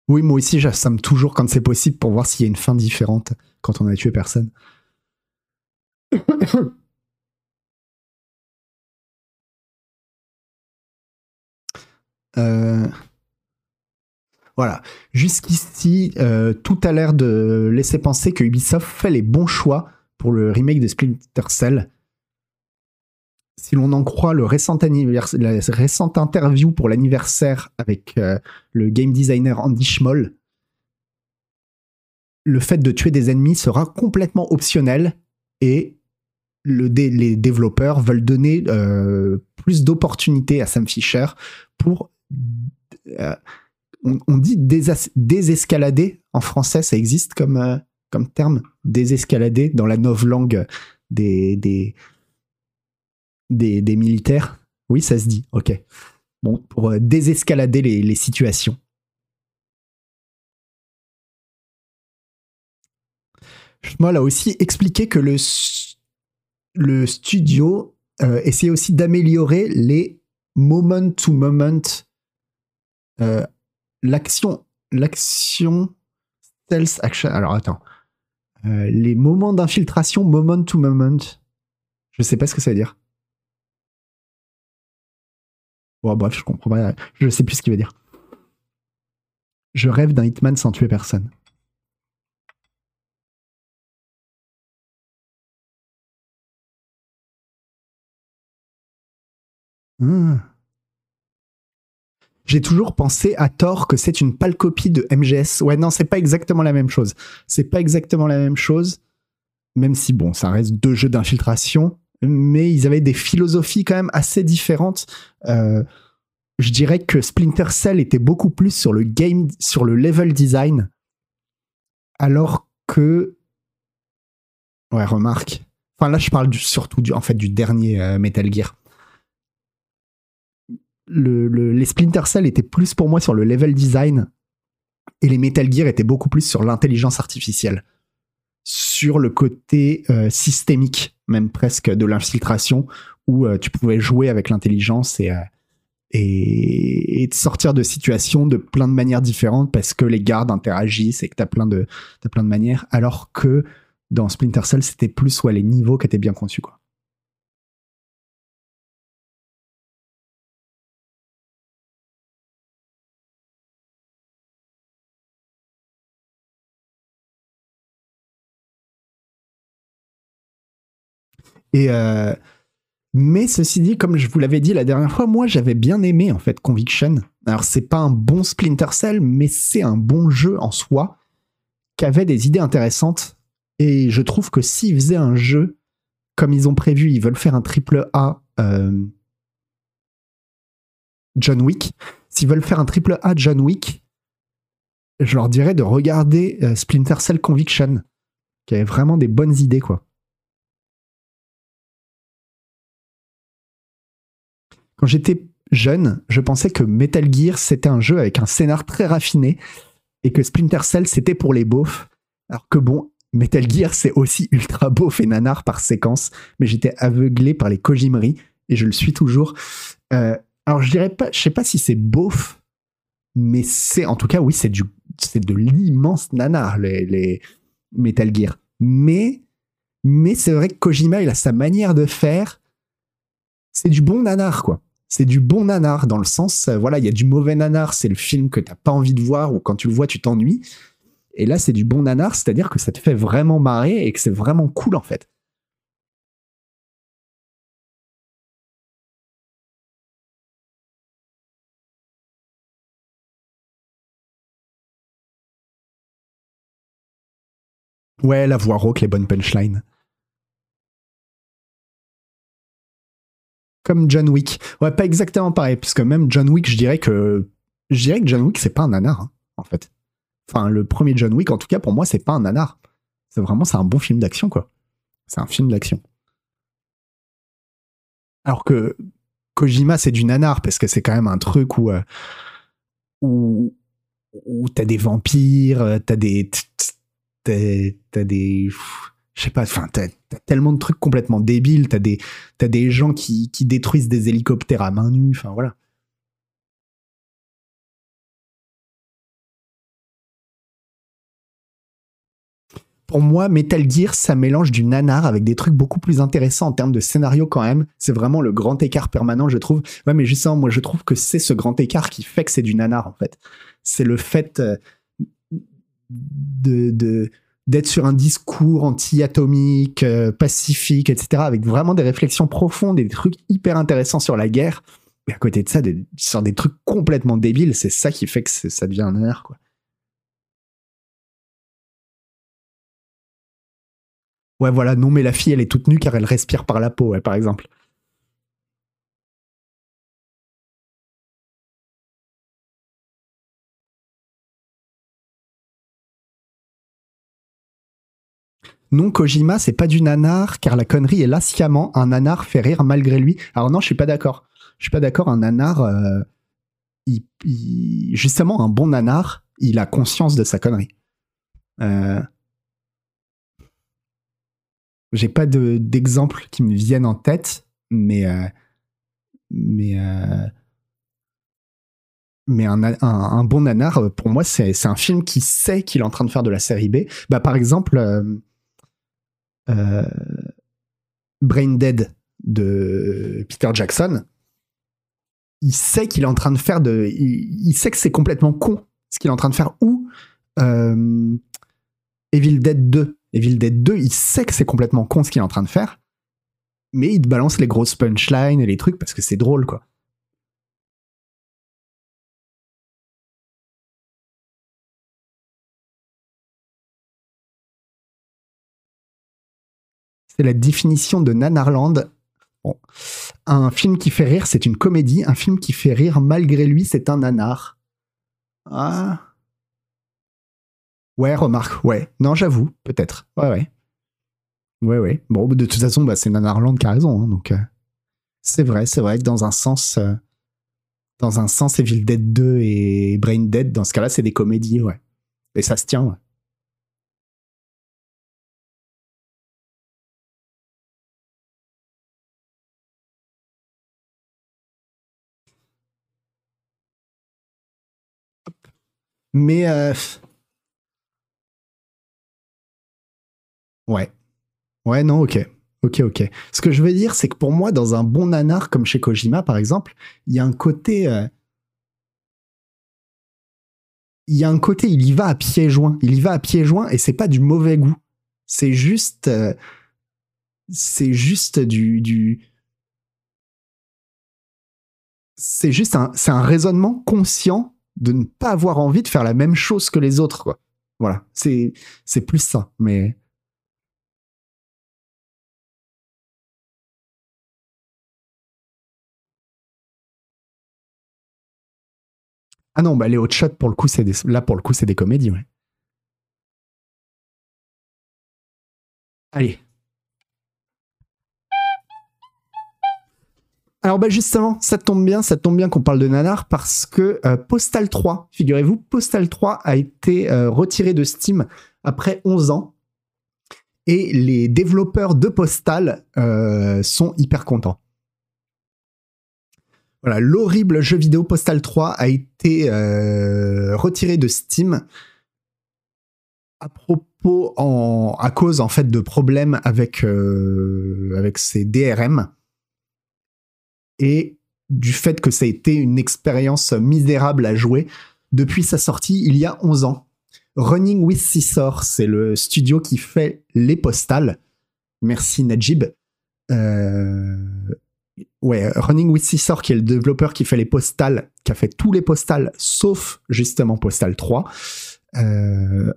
Oui, moi aussi, j'assomme toujours quand c'est possible pour voir s'il y a une fin différente quand on a tué personne. *coughs* Euh, Voilà. Jusqu'ici, euh, tout a l'air de laisser penser que Ubisoft fait les bons choix pour le remake de Splinter Cell. Si l'on en croit le récent la récente interview pour l'anniversaire avec euh, le game designer Andy Schmoll, le fait de tuer des ennemis sera complètement optionnel et les développeurs veulent donner euh, plus d'opportunités à Sam Fisher pour. euh, on, dit désescalader en français, ça existe comme, euh, comme terme désescalader dans la novlangue des, des, des, militaires. Oui, ça se dit, ok. Bon, pour désescalader les, les situations. Schmoll a aussi expliqué que le, le studio euh, aussi d'améliorer les moment to moment, euh, l'action, l'action stealth action. Alors attends, Euh, les moments d'infiltration moment to moment. Je sais pas ce que ça veut dire. Bon, bref, je comprends pas. Je sais plus ce qu'il veut dire. Je rêve d'un Hitman sans tuer personne. Hmm. j'ai toujours pensé à tort que c'est une pâle copie de MGS. Ouais, non, c'est pas exactement la même chose. C'est pas exactement la même chose, même si bon, ça reste deux jeux d'infiltration, mais ils avaient des philosophies quand même assez différentes. Euh, je dirais que Splinter Cell était beaucoup plus sur le game, sur le level design, alors que, ouais, remarque. Enfin là, je parle surtout du, en fait du dernier euh, Metal Gear. Le, les Splinter Cell étaient plus pour moi sur le level design et les Metal Gear étaient beaucoup plus sur l'intelligence artificielle, sur le côté euh, systémique, même presque de l'infiltration, où euh, tu pouvais jouer avec l'intelligence et de sortir de situations de plein de manières différentes parce que les gardes interagissent et que tu as plein de as plein de manières alors que dans Splinter Cell c'était plus soit les niveaux qui étaient bien conçus quoi. Et euh, mais ceci dit, comme je vous l'avais dit la dernière fois, moi j'avais bien aimé en fait Conviction. Alors c'est pas un bon Splinter Cell, mais c'est un bon jeu en soi qui avait des idées intéressantes. Et je trouve que s'ils faisaient un jeu comme ils ont prévu, ils veulent faire un triple A euh, John Wick. S'ils veulent faire un triple A John Wick, je leur dirais de regarder euh, Splinter Cell Conviction, qui avait vraiment des bonnes idées quoi. Quand j'étais jeune, je pensais que Metal Gear, c'était un jeu avec un scénar très raffiné et que Splinter Cell, c'était pour les beaufs. Alors que bon, Metal Gear, c'est aussi *laughs* ultra beauf et nanar par séquence, mais j'étais aveuglé par les Kojimeries et je le suis toujours. Euh, alors je dirais pas, je sais pas si c'est beauf, mais c'est en tout cas oui, c'est du, c'est de l'immense nanar les, les Metal Gear. Mais, mais c'est vrai que Kojima, il a sa manière de faire. C'est du bon nanar quoi c'est du bon nanar dans le sens, euh, voilà, il y a du mauvais nanar, c'est le film que t'as pas envie de voir ou quand tu le vois, tu t'ennuies. Et là, c'est du bon nanar, c'est-à-dire que ça te fait vraiment marrer et que c'est vraiment cool en fait. Ouais, la voix rauque, les bonnes punchlines. Comme John Wick. Ouais, pas exactement pareil, puisque même John Wick, je dirais que je dirais que John Wick, c'est pas un nanar, hein, en fait. Enfin, le premier John Wick, en tout cas, pour moi, c'est pas un nanar. C'est vraiment, c'est un bon film d'action, quoi. C'est un film d'action. Alors que Kojima, c'est du nanar, parce que c'est quand même un truc où, euh, où, où t'as des vampires, t'as des, t'as des, je sais pas, enfin, t'as tellement de trucs complètement débiles, t'as des, gens qui, détruisent des hélicoptères à main nue, enfin voilà. Pour moi, Metal Gear, ça mélange du nanar avec des trucs beaucoup plus intéressants en termes de scénario quand même. C'est vraiment le grand écart permanent, je trouve. Ouais, mais justement, moi, je trouve que c'est ce grand écart qui fait que c'est du nanar, en fait. C'est le fait euh, de d'être sur un discours anti-atomique, euh, pacifique, etc., avec vraiment des réflexions profondes et des trucs hyper intéressants sur la guerre. Et à côté de ça, des, sur des trucs complètement débiles, c'est ça qui fait que ça devient un air, quoi. Ouais, voilà, non, mais la fille, elle est toute nue car elle respire par la peau, par exemple. Non, Kojima, c'est pas du nanar, car la connerie est là. Un nanar fait rire malgré lui. Alors non, je suis pas d'accord. Je suis pas d'accord. Un nanar, euh, justement, un bon nanar, il a conscience de sa connerie. Euh, j'ai pas d'exemple qui me viennent en tête, mais euh, mais mais un, bon nanar, pour moi, c'est un film qui sait qu'il est en train de faire de la série B. Bah, par exemple, Brain Dead de Peter Jackson, il sait qu'il est en train de faire de. Il, sait que c'est complètement con ce qu'il est en train de faire. Ou euh, Evil Dead 2. Evil Dead 2, il sait que c'est complètement con ce qu'il est en train de faire. Mais il te balance les grosses punchlines et les trucs parce que c'est drôle, quoi. C'est la définition de Nanarland. Un film qui fait rire, c'est une comédie. Un film qui fait rire, malgré lui, c'est un nanar. Ah. Ouais, remarque, ouais. Non, j'avoue, peut-être. Ouais, ouais. Ouais, ouais. Bon, de toute façon, bah, c'est Nanarland qui a raison. hein, donc, euh, c'est vrai, c'est vrai que dans un sens, euh, dans un sens, Evil Dead 2 et Brain Dead, dans ce cas-là, c'est des comédies, ouais. Et ça se tient, ouais. Mais euh, ouais, ouais, non, ok, ok, ok. Ce que je veux dire, c'est que pour moi, dans un bon nanar comme chez Kojima, par exemple, il y a un côté, euh, il y a un côté, il y va à pieds joints, il y va à pieds joints, et c'est pas du mauvais goût. C'est juste, euh, c'est juste du, du, c'est juste un, un raisonnement conscient de ne pas avoir envie de faire la même chose que les autres, quoi. Voilà, c'est, c'est plus ça, mais. Ah non, bah les hot shots pour le coup, c'est des, là pour le coup, c'est des comédies, ouais. Allez. Alors bah justement, ça tombe bien, ça tombe bien qu'on parle de nanar parce que euh, Postal 3, figurez-vous, Postal 3 a été euh, retiré de Steam après 11 ans et les développeurs de Postal euh, sont hyper contents. Voilà, l'horrible jeu vidéo Postal 3 a été retiré de Steam à propos en, à cause en fait de problèmes avec avec ses DRM et du fait que ça a été une expérience misérable à jouer depuis sa sortie il y a 11 ans. Running with Scissor, c'est le studio qui fait les postales. Merci Najib. Euh, ouais, Running with Scissor, qui est le développeur qui fait les postales, qui a fait tous les postales sauf justement Postal 3, euh,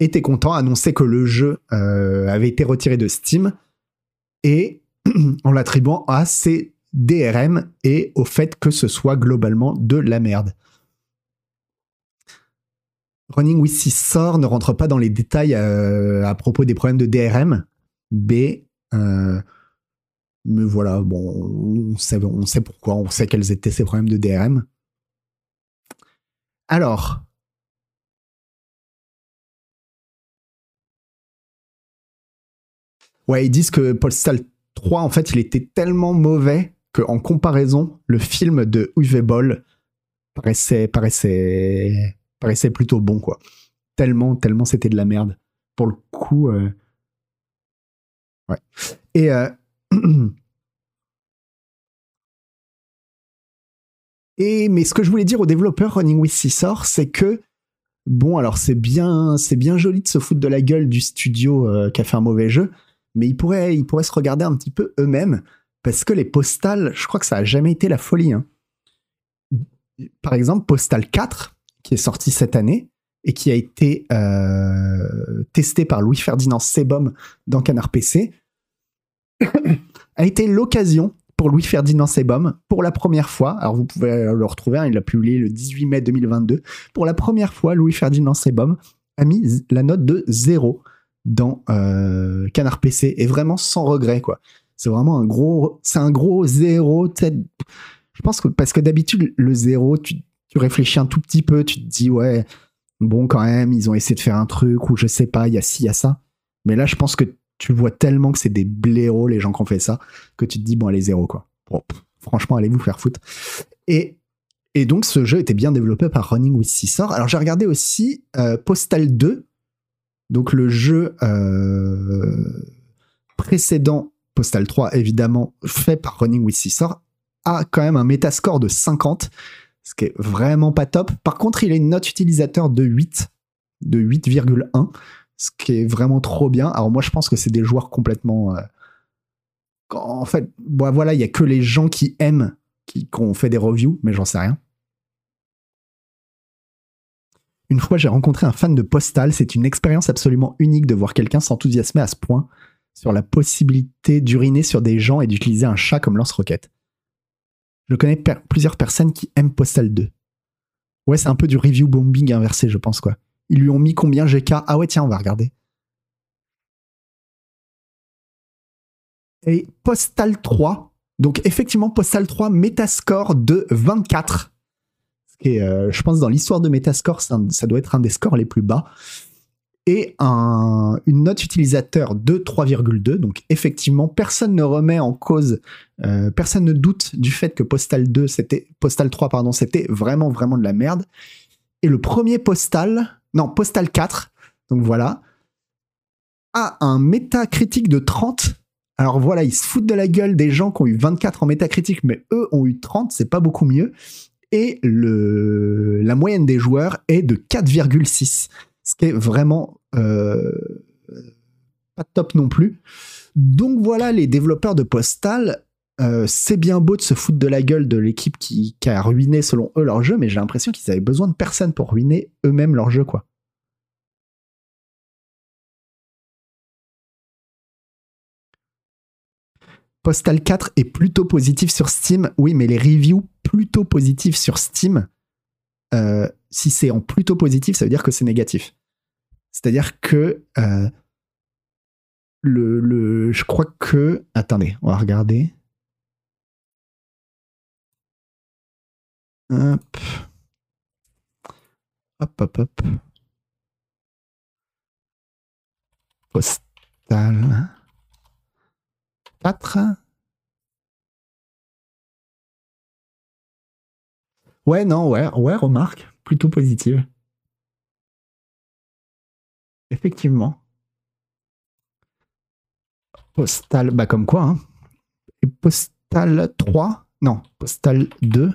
était content, annonçait que le jeu euh, avait été retiré de Steam et *clears throat* en l'attribuant à ses DRM et au fait que ce soit globalement de la merde. Running with Scissor ne rentre pas dans les détails euh, à propos des problèmes de DRM, B. Euh, mais voilà, bon, on sait, on sait pourquoi, on sait quels étaient ces problèmes de DRM. Alors. Ouais, ils disent que Postal 3, en fait, il était tellement mauvais qu'en comparaison, le film de Uwe Boll paraissait, paraissait, paraissait plutôt bon, quoi. Tellement, tellement c'était de la merde. Pour le coup. euh, Ouais. Et. euh, *clears throat* Et mais ce que je voulais dire aux développeurs Running with Scissor, c'est que bon, alors c'est bien, c'est bien joli de se foutre de la gueule du studio euh, qui a fait un mauvais jeu, mais ils pourraient, ils pourraient se regarder un petit peu eux-mêmes parce que les postales, je crois que ça a jamais été la folie. hein. Par exemple, Postal 4, qui est sorti cette année et qui a été euh, testé par Louis-Ferdinand Sebom dans Canard PC, a été l'occasion pour Louis-Ferdinand Sebom, pour la première fois, alors vous pouvez le retrouver, hein, il l'a publié le 18 mai 2022, pour la première fois, Louis-Ferdinand Sebom a mis la note de 0 dans euh, Canard PC, et vraiment sans regret, quoi. C'est vraiment un gros, c'est un gros zéro, je pense que, parce que d'habitude, le zéro, tu, tu réfléchis un tout petit peu, tu te dis, ouais, bon, quand même, ils ont essayé de faire un truc, ou je sais pas, il y a ci, il y a ça. Mais là, je pense que tu vois tellement que c'est des blaireaux, les gens qui ont fait ça, que tu te dis, bon, allez, zéro, quoi. Franchement, allez vous faire foutre. Et, et donc, ce jeu était bien développé par Running with Scissor. Alors, j'ai regardé aussi euh, Postal 2, donc le jeu euh, précédent, Postal 3, évidemment, fait par Running with Scissor, a quand même un métascore de 50, ce qui est vraiment pas top. Par contre, il a une note utilisateur de 8, de 8,1 ce qui est vraiment trop bien. Alors moi, je pense que c'est des joueurs complètement... euh, En fait, voilà, il y a que les gens qui aiment qui, qui ont fait des reviews, mais j'en sais rien. Une fois, j'ai rencontré un fan de Postal. C'est une expérience absolument unique de voir quelqu'un s'enthousiasmer à ce point. Sur la possibilité d'uriner sur des gens et d'utiliser un chat comme lance-roquette. Je connais plusieurs personnes qui aiment Postal 2. Ouais, c'est un peu du review bombing inversé, je pense, quoi. Ils lui ont mis combien GK Ah ouais, tiens, on va regarder. Et Postal 3. Donc, effectivement, Postal 3, Metascore de 24. Ce qui euh, je pense, dans l'histoire de Metascore, ça doit être un des scores les plus bas. Et un- une note utilisateur de 3,2. Donc, effectivement, personne ne remet en cause, euh, personne ne doute du fait que Postal 2, c'était, Postal 3, pardon, c'était vraiment, vraiment de la merde. Et le premier Postal, non, Postal 4, donc voilà, a un métacritique de 30. Alors voilà, ils se foutent de la gueule des gens qui ont eu 24 en métacritique, mais eux ont eu 30, c'est pas beaucoup mieux. Et le, la moyenne des joueurs est de 4,6, ce qui est vraiment euh, pas top non plus. Donc voilà, les développeurs de Postal, euh, c'est bien beau de se foutre de la gueule de l'équipe qui, a ruiné selon eux leur jeu, mais j'ai l'impression qu'ils avaient besoin de personne pour ruiner eux-mêmes leur jeu, quoi. Postal 4 est plutôt positif sur Steam. Oui, mais les reviews plutôt positifs sur Steam, euh, si c'est en plutôt positif, ça veut dire que c'est négatif. C'est-à-dire que euh, le, le, je crois que. Attendez, on va regarder. Hop. Hop, hop, hop. Postal. 4. Ouais, non, ouais, ouais, remarque, plutôt positive. Effectivement. Postal, bah comme quoi, hein. Et Postal 3, non, Postal 2.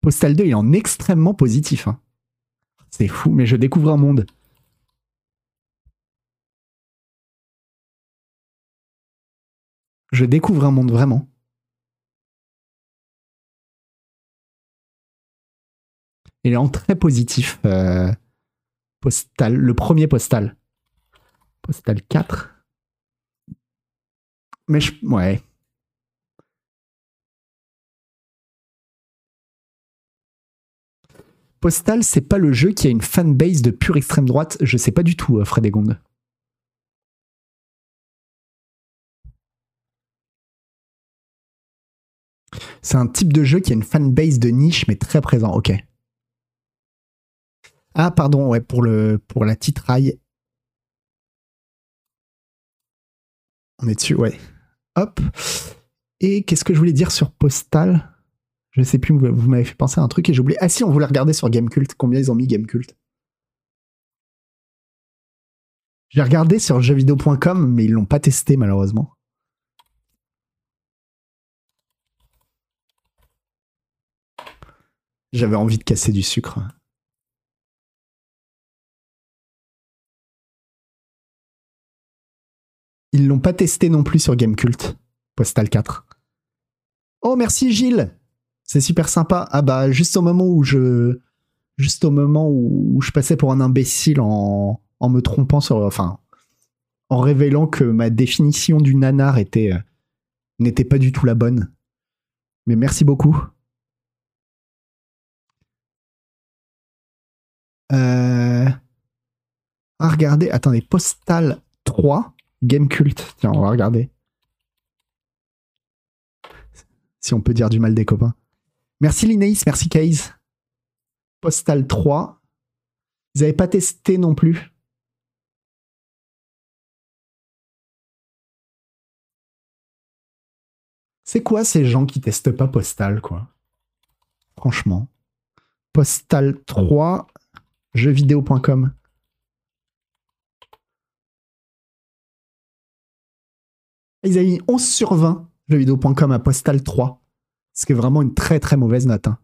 Postal 2, il est en extrêmement positif. hein. C'est fou, mais je découvre un monde. Je découvre un monde vraiment. Il est en très positif. euh, postal, le premier postal. Postal 4. Mais je, ouais. Postal, c'est pas le jeu qui a une fanbase de pure extrême droite. Je sais pas du tout, euh, Frédégonde. C'est un type de jeu qui a une fanbase de niche, mais très présent. Ok. Ah, pardon, ouais, pour, le, pour la titraille. On est dessus, ouais. Hop. Et qu'est-ce que je voulais dire sur Postal? Je sais plus, vous m'avez fait penser à un truc et j'ai oublié. Ah si, on voulait regarder sur Gamecult. Combien ils ont mis Gamecult? J'ai regardé sur jeuxvideo.com, mais ils l'ont pas testé malheureusement. J'avais envie de casser du sucre. Ils l'ont pas testé non plus sur Gamecult, Postal 4. Oh merci Gilles, c'est super sympa. Ah bah juste au moment où je, juste au moment où, je passais pour un imbécile en, en me trompant sur, enfin, en révélant que ma définition du nanar était euh, n'était pas du tout la bonne. Mais merci beaucoup. Euh... Regardez, attendez, Postal 3, Game Cult. Tiens, on va regarder. Si on peut dire du mal des copains. Merci Linéis, merci Kaïs. Postal 3. Vous n'avez pas testé non plus C'est quoi ces gens qui testent pas Postal, quoi? Franchement. Postal 3, jeuxvideo.com. Ils avaient mis 11 sur 20, jeuxvideo.com à Postal 3. Ce qui est vraiment une très très mauvaise note. hein.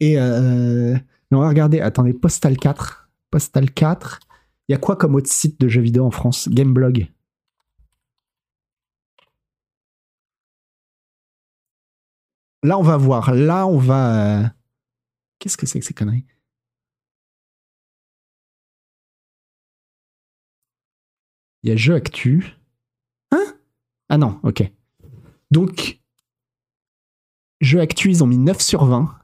Et euh, on va regarder, attendez, Postal 4. Postal 4. Il y a quoi comme autre site de jeux vidéo en France? Gameblog. Là, on va voir. Là, on va. euh, Qu'est-ce que c'est que ces conneries? Il y a jeu actu. Hein? Ah non, ok. Donc, jeu actu, ils ont mis 9 sur 20.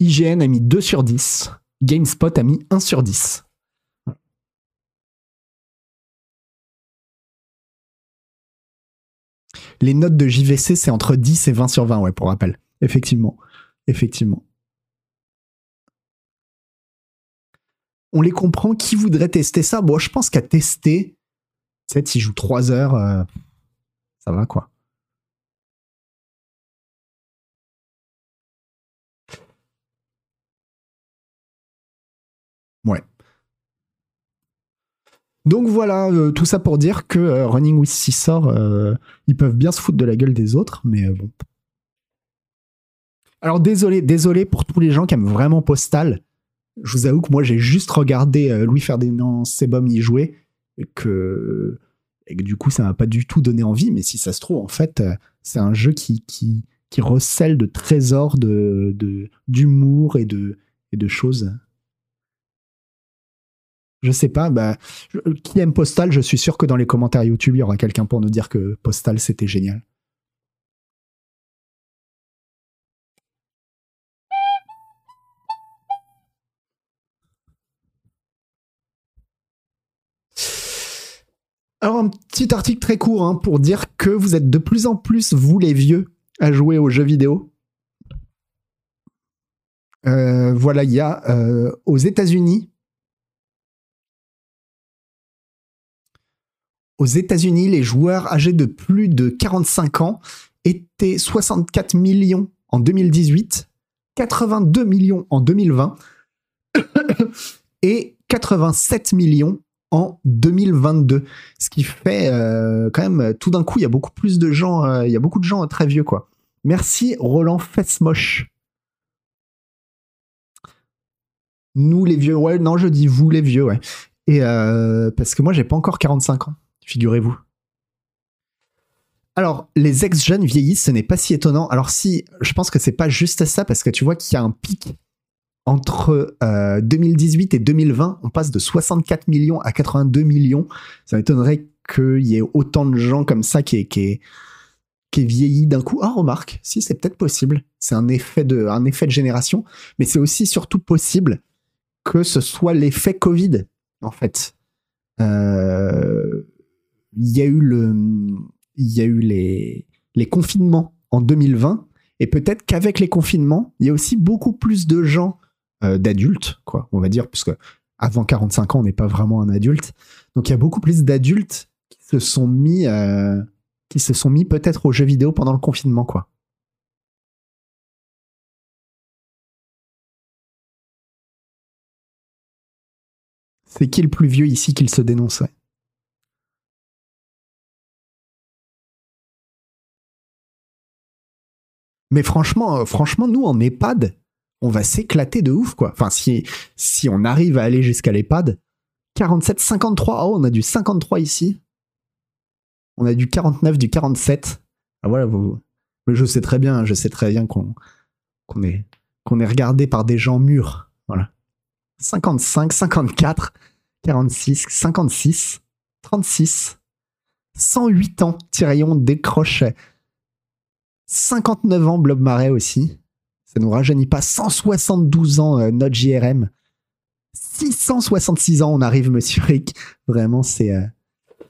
IGN a mis 2 sur 10. GameSpot a mis 1 sur 10. Les notes de JVC, c'est entre 10 et 20 sur 20, ouais, pour rappel. Effectivement. Effectivement. On les comprend. Qui voudrait tester ça? Bon, je pense qu'à tester, tu sais, s'il joue 3 heures, euh, ça va quoi. Ouais. Donc voilà, euh, tout ça pour dire que euh, Running with Scissor, euh, ils peuvent bien se foutre de la gueule des autres, mais bon. Alors désolé, désolé pour tous les gens qui aiment vraiment Postal. Je vous avoue que moi j'ai juste regardé euh, Louis Ferdinand Sebum y jouer et que, du coup ça m'a pas du tout donné envie. Mais si ça se trouve, en fait, euh, c'est un jeu qui, recèle de trésors de, de- d'humour et de, et de choses. Je sais pas, bah, je- qui aime Postal, je suis sûr que dans les commentaires YouTube, il y aura quelqu'un pour nous dire que Postal c'était génial. Alors un petit article très court hein, pour dire que vous êtes de plus en plus, vous les vieux, à jouer aux jeux vidéo. Euh, voilà, il y a euh, aux États-Unis. Aux États-Unis, les joueurs âgés de plus de 45 ans étaient 64 millions en 2018, 82 millions en 2020 et 87 millions en 2022. Ce qui fait euh, quand même tout d'un coup, il y a beaucoup plus de gens, euh, il y a beaucoup de gens très vieux quoi. Merci Roland Fessmoche. Nous les vieux, ouais, non, je dis vous les vieux, ouais. Et euh, parce que moi, j'ai pas encore 45 ans, figurez-vous. Alors, les ex-jeunes vieillissent, ce n'est pas si étonnant. Alors si, je pense que c'est pas juste ça, parce que tu vois qu'il y a un pic entre euh, 2018 et 2020. On passe de 64 millions à 82 millions. Ça m'étonnerait qu'il y ait autant de gens comme ça qui est, qui est, vieilli d'un coup. Ah, remarque, si, c'est peut-être possible. C'est un effet de, un effet de génération, mais c'est aussi surtout possible que ce soit l'effet Covid, en fait. Euh, Il y a eu le, y a eu les, les confinements en 2020, et peut-être qu'avec les confinements, il y a aussi beaucoup plus de gens euh, d'adultes, quoi, on va dire, puisque avant 45 ans, on n'est pas vraiment un adulte. Donc il y a beaucoup plus d'adultes qui se sont mis, euh, qui se sont mis peut-être aux jeux vidéo pendant le confinement, quoi. C'est qui le plus vieux ici qu'il se dénonçait? Mais franchement, euh, franchement, nous en EHPAD, on va s'éclater de ouf, quoi. Enfin, si, on arrive à aller jusqu'à l'EHPAD, 47, 53. Oh, on a du 53 ici. On a du 49, du 47. Ah, voilà, vous. Mais je sais très bien, je sais très bien qu'on est, regardé par des gens mûrs. Voilà. 55, 54, 46, 56, 36, 108 ans. Tyrion décroche 59 ans, Blob Marais aussi. Ça nous rajeunit pas. 172 ans, euh, notre JRM. 666 ans, on arrive, monsieur Rick. Vraiment, c'est. euh,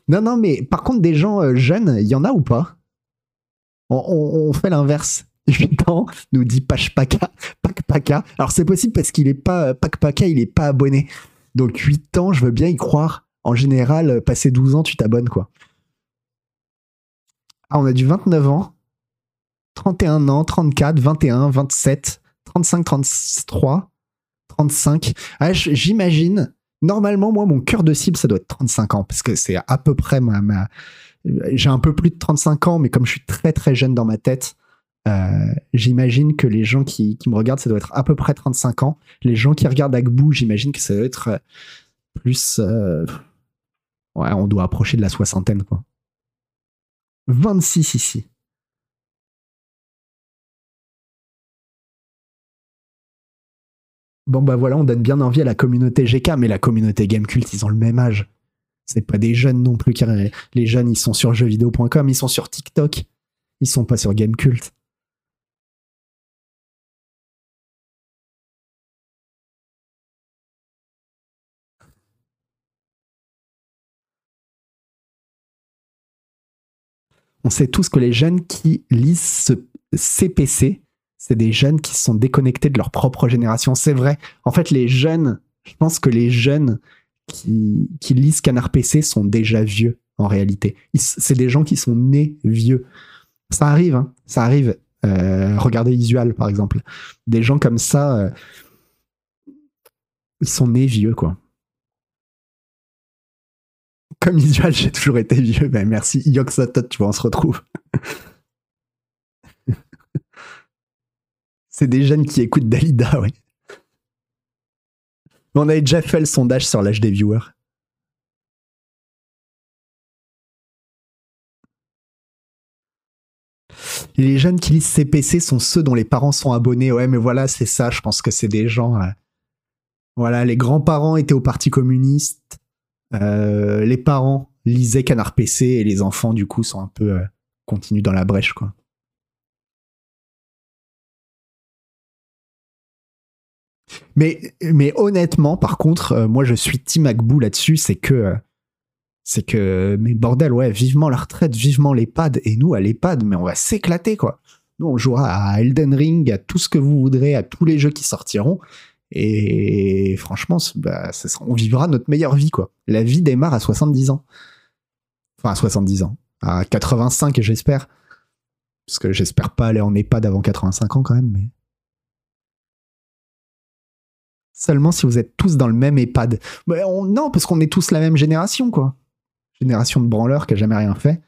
Non, non, mais par contre, des gens euh, jeunes, il y en a ou pas? On, fait l'inverse. *laughs* 8 ans, nous dit Pachpaka. Pachpaka. Alors, c'est possible parce qu'il est pas. Pachpaka, il est pas abonné. Donc, 8 ans, je veux bien y croire. En général, passé 12 ans, tu t'abonnes, quoi. Ah, on a du 29 ans. 31 ans, 34, 21, 27, 35, 33, 35. Ah, j- J'imagine, normalement, moi, mon cœur de cible, ça doit être 35 ans, parce que c'est à peu près ma. J'ai un peu plus de 35 ans, mais comme je suis très très jeune dans ma tête, euh, j'imagine que les gens qui, qui me regardent, ça doit être à peu près 35 ans. Les gens qui regardent Agbou, j'imagine que ça doit être euh, plus. euh, Ouais, on doit approcher de la soixantaine, quoi. 26 ici. Bon bah voilà, on donne bien envie à la communauté GK, mais la communauté Gamecult, ils ont le même âge. C'est pas des jeunes non plus. car Les jeunes, ils sont sur jeuxvideo.com, ils sont sur TikTok, ils sont pas sur Gamecult. On sait tous que les jeunes qui lisent ce CPC, c'est des jeunes qui sont déconnectés de leur propre génération. C'est vrai. En fait, les jeunes, je pense que les jeunes qui, lisent Canard PC sont déjà vieux, en réalité. C'est des gens qui sont nés vieux. Ça arrive, hein, ça arrive. Euh, regardez Isual, par exemple. Des gens comme ça, euh, ils sont nés vieux, quoi. Comme Isual, *laughs* j'ai toujours été vieux. Ben merci, Yoxotot, tu vois, on se retrouve. *laughs* C'est des jeunes qui écoutent Dalida, *laughs* oui. On avait déjà fait le sondage sur l'âge des viewers. les jeunes qui lisent CPC sont ceux dont les parents sont abonnés. Ouais, mais voilà, c'est ça. Je pense que c'est des gens. Euh, voilà, les grands-parents étaient au Parti communiste. Euh, les parents lisaient Canard PC et les enfants, du coup, sont un peu. Euh, continuent dans la brèche, quoi. Mais, honnêtement, par contre, euh, moi je suis Tim Agbou là-dessus, c'est que. Euh, c'est que. Mais bordel, ouais, vivement la retraite, vivement l'EHPAD. Et nous, à l'EHPAD, mais on va s'éclater, quoi. Nous, on jouera à Elden Ring, à tout ce que vous voudrez, à tous les jeux qui sortiront. Et franchement, bah, on vivra notre meilleure vie, quoi. La vie démarre à 70 ans. Enfin, à 70 ans. À 85, j'espère. Parce que j'espère pas aller en EHPAD avant 85 ans, quand même. Mais seulement si vous êtes tous dans le même EHPAD. non, parce qu'on est tous la même génération, quoi. Génération de branleurs qui a jamais rien fait.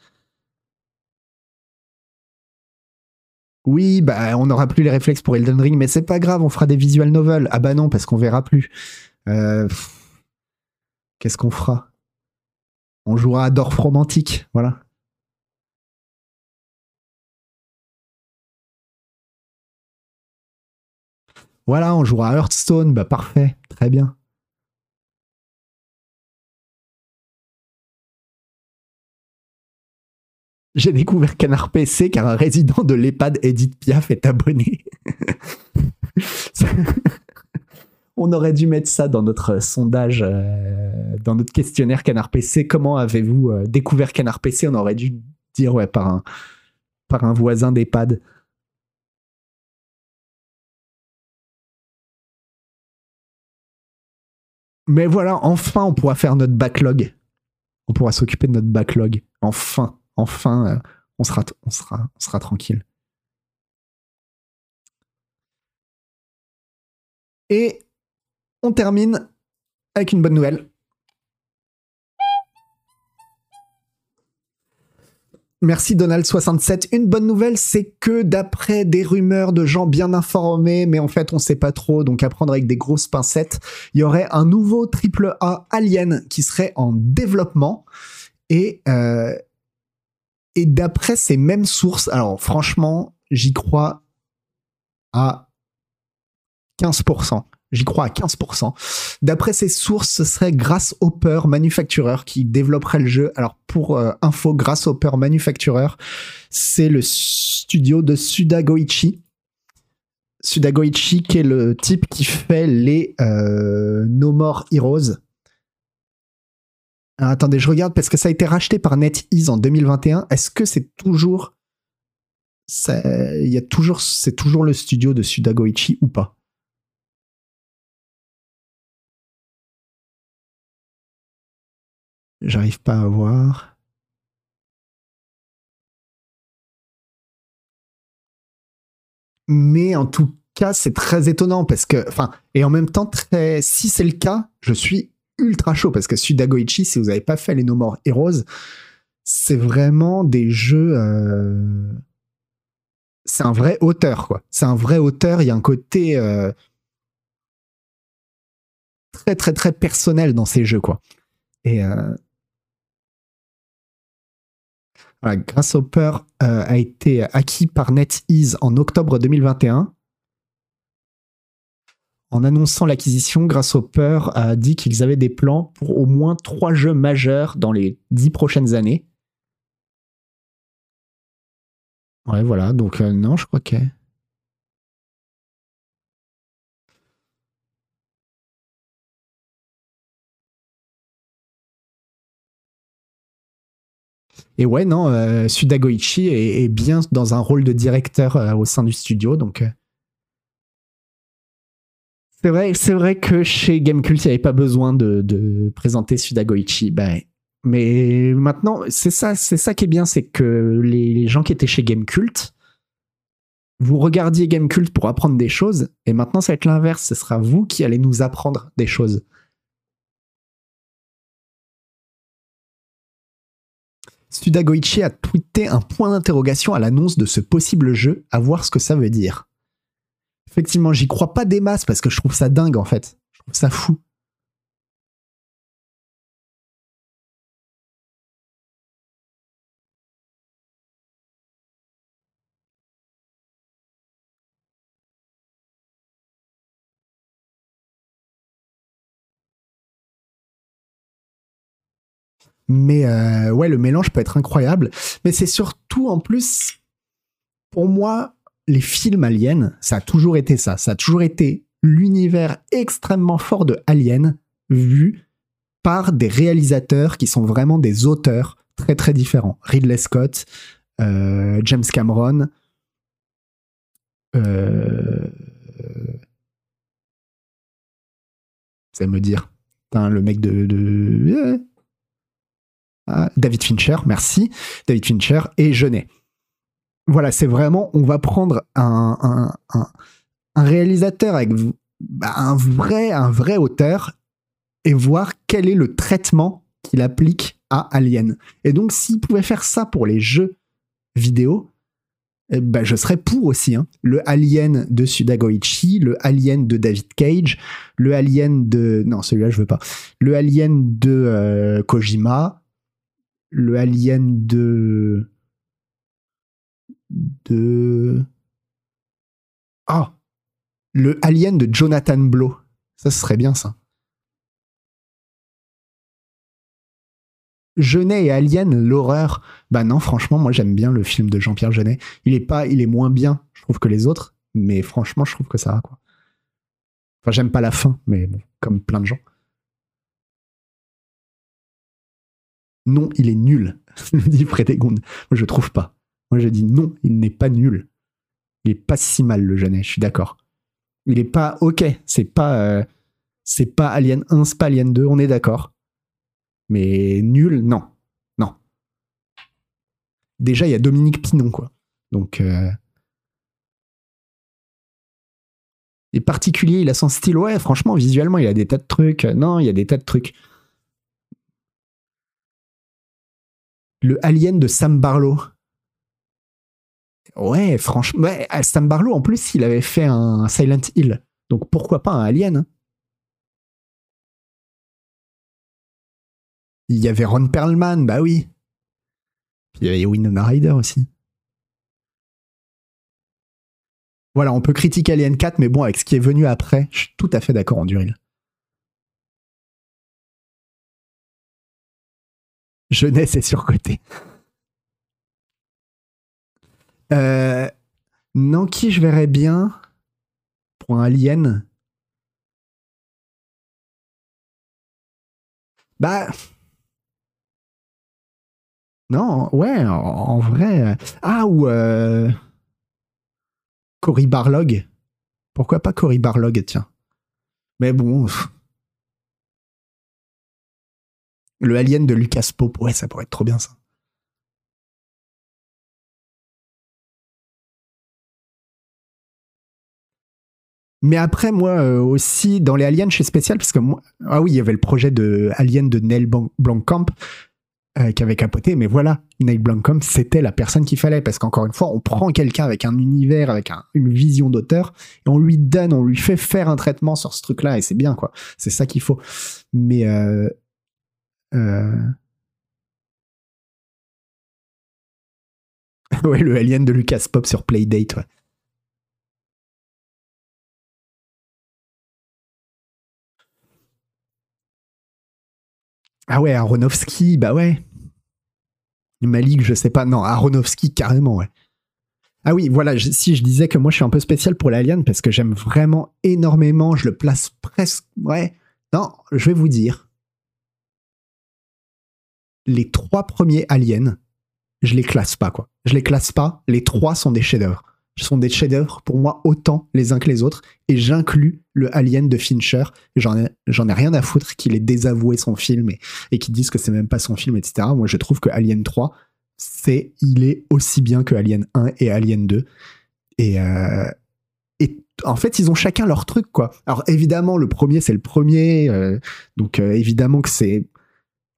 Oui, bah on n'aura plus les réflexes pour Elden Ring, mais c'est pas grave, on fera des visual novels. Ah bah non, parce qu'on verra plus. Euh, qu'est-ce qu'on fera? On jouera à Dorf romantique, voilà. Voilà, on jouera à Hearthstone, bah parfait, très bien. J'ai découvert Canard PC car un résident de l'EHPAD Edith Piaf est abonné. *laughs* On aurait dû mettre ça dans notre sondage, euh, dans notre questionnaire Canard PC. Comment avez-vous euh, découvert Canard PC On aurait dû dire ouais par un, par un voisin d'EHPAD. Mais voilà, enfin, on pourra faire notre backlog. On pourra s'occuper de notre backlog. Enfin, enfin, euh, on, sera, tranquille. Et on termine avec une bonne nouvelle. Merci Donald67. Une bonne nouvelle, c'est que d'après des rumeurs de gens bien informés, mais en fait on sait pas trop, donc à prendre avec des grosses pincettes, il y aurait un nouveau triple A Alien qui serait en développement. Et, euh, et d'après ces mêmes sources, alors franchement, j'y crois à 15%. J'y crois à 15%. D'après ces sources, ce serait Grasshopper Manufacturer qui développerait le jeu. Alors pour euh, info, Grasshopper Manufacturer, c'est le studio de Suda Goichi. Suda Goichi qui est le type qui fait les euh, No More Heroes. attendez, je regarde parce que ça a été racheté par NetEase en 2021. Est-ce que c'est toujours... Toujours... C'est toujours le studio de Suda Goichi ou pas? J'arrive pas à voir. Mais en tout cas, c'est très étonnant parce que, enfin, et en même temps, très, si c'est le cas, je suis ultra chaud parce que Sudagoichi, si vous n'avez pas fait les No More Heroes, c'est vraiment des jeux. Euh, c'est un vrai auteur, quoi. C'est un vrai auteur. Il y a un côté euh, très, très, très personnel dans ces jeux, quoi. Et, euh, Grasshopper euh, a été acquis par NetEase en octobre 2021. en annonçant l'acquisition, Grasshopper a dit qu'ils avaient des plans pour au moins trois jeux majeurs dans les dix prochaines années. Ouais, voilà. Donc, euh, non, je crois que. Et ouais, non, euh, Suda Goichi est, bien dans un rôle de directeur euh, au sein du studio, donc. euh, C'est vrai, c'est vrai que chez Gamecult, il n'y avait pas besoin de, présenter Suda Goichi. Ben, mais maintenant, c'est ça, c'est ça qui est bien, c'est que les, les gens qui étaient chez Gamecult, vous regardiez Gamecult pour apprendre des choses, et maintenant ça va être l'inverse. Ce sera vous qui allez nous apprendre des choses. Suda Goichi a tweeté un point d'interrogation à l'annonce de ce possible jeu, à voir ce que ça veut dire. Effectivement, j'y crois pas des masses parce que je trouve ça dingue en fait. Je trouve ça fou. Mais euh, ouais, le mélange peut être incroyable. Mais c'est surtout en plus, pour moi, les films aliens, ça a toujours été ça. Ça a toujours été l'univers extrêmement fort de Alien vu par des réalisateurs qui sont vraiment des auteurs très très différents. Ridley Scott, euh, James Cameron, euh, ça me dire, le mec de, de- ah, David Fincher, merci, David Fincher et Jeunet. Voilà, c'est vraiment, on va prendre un, réalisateur avec bah, un vrai, un vrai auteur et voir quel est le traitement qu'il applique à Alien. Et donc, s'il pouvait faire ça pour les jeux vidéo, eh ben, je serais pour aussi. hein. Le Alien de Suda Goichi, le Alien de David Cage, le Alien de... Non, celui-là, je veux pas. Le Alien de euh, Kojima, le Alien de... De... Ah Le Alien de Jonathan Blow. Ça, serait bien, ça. Jeunet et Alien, l'horreur. Bah non, franchement, moi j'aime bien le film de Jean-Pierre Jeunet. Il est pas, il est moins bien, je trouve, que les autres, mais franchement, je trouve que ça va, quoi. Enfin, j'aime pas la fin, mais bon, comme plein de gens. Non, il est nul, *laughs* dit Frédégonde. Moi, je trouve pas. Moi, je dis non, il n'est pas nul. Il est pas si mal, le Jeunet, je suis d'accord. Il est pas ok, c'est pas, euh, c'est pas Alien 1, c'est pas Alien 2, on est d'accord. Mais nul, non. Non. Déjà, il y a Dominique Pinon, quoi. Donc. Euh... Il est particulier, il a son style. Ouais, franchement, visuellement, il a des tas de trucs. Non, il y a des tas de trucs. Le Alien de Sam Barlow. Ouais, franchement. Ouais, Sam Barlow, en plus, il avait fait un Silent Hill. Donc pourquoi pas un Alien hein? Il y avait Ron Perlman, bah oui. Il y avait Winona Ryder aussi. Voilà, on peut critiquer Alien 4, mais bon, avec ce qui est venu après, je suis tout à fait d'accord en Duril. Jeunesse est surcotée. Euh, non, qui je verrais bien pour un Alien? Bah. Non, ouais, en, vrai. euh, Ah, ou. Euh... Cory Barlog. Pourquoi pas Cory Barlog, tiens. Mais bon. Le Alien de Lucas Pope, ouais, ça pourrait être trop bien ça. Mais après, moi euh, aussi, dans les Aliens, suis spécial parce que moi. Ah oui, il y avait le projet de Alien de Neil Blomkamp euh, qui avait capoté, mais voilà, Neil Blomkamp, c'était la personne qu'il fallait parce qu'encore une fois, on prend quelqu'un avec un univers, avec un- une vision d'auteur et on lui donne, on lui fait faire un traitement sur ce truc-là et c'est bien, quoi. C'est ça qu'il faut. Mais. Euh, euh... *laughs* ouais, le Alien de Lucas Pop sur Playdate. Ah ouais, Aronofsky, bah ouais. Malik, je sais pas. Non, Aronofsky, carrément, ouais. Ah oui, voilà, si je disais que moi je suis un peu spécial pour l'Alien parce que j'aime vraiment énormément, je le place presque. Ouais, non, je vais vous dire. Les trois premiers Aliens, je les classe pas, quoi. Je les classe pas. Les trois sont des chefs-d'œuvre. Sont des chefs-d'œuvre pour moi autant les uns que les autres. Et j'inclus le Alien de Fincher. J'en ai, rien à foutre qu'il ait désavoué son film et, et qu'il dise que c'est même pas son film, etc. Moi, je trouve que Alien 3, c'est, il est aussi bien que Alien 1 et Alien 2. Et, euh, et en fait, ils ont chacun leur truc, quoi. Alors évidemment, le premier, c'est le premier. Euh, donc euh, évidemment que c'est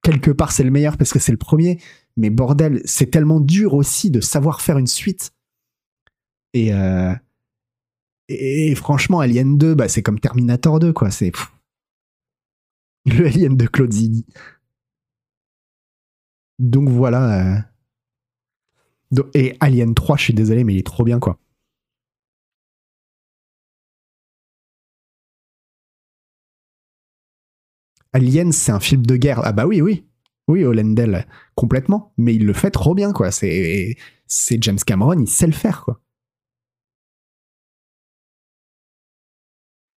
quelque part c'est le meilleur parce que c'est le premier. Mais bordel, c'est tellement dur aussi de savoir faire une suite. Et, euh, franchement, Alien 2, bah, c'est comme Terminator 2, quoi. C'est le Alien de Claude Zidi. Donc voilà. Euh. Et Alien 3, je suis désolé, mais il est trop bien, quoi. Alien, c'est un film de guerre. Ah bah oui, oui. Oui, Hollandel, complètement. Mais il le fait trop bien, quoi. C'est, James Cameron, il sait le faire, quoi.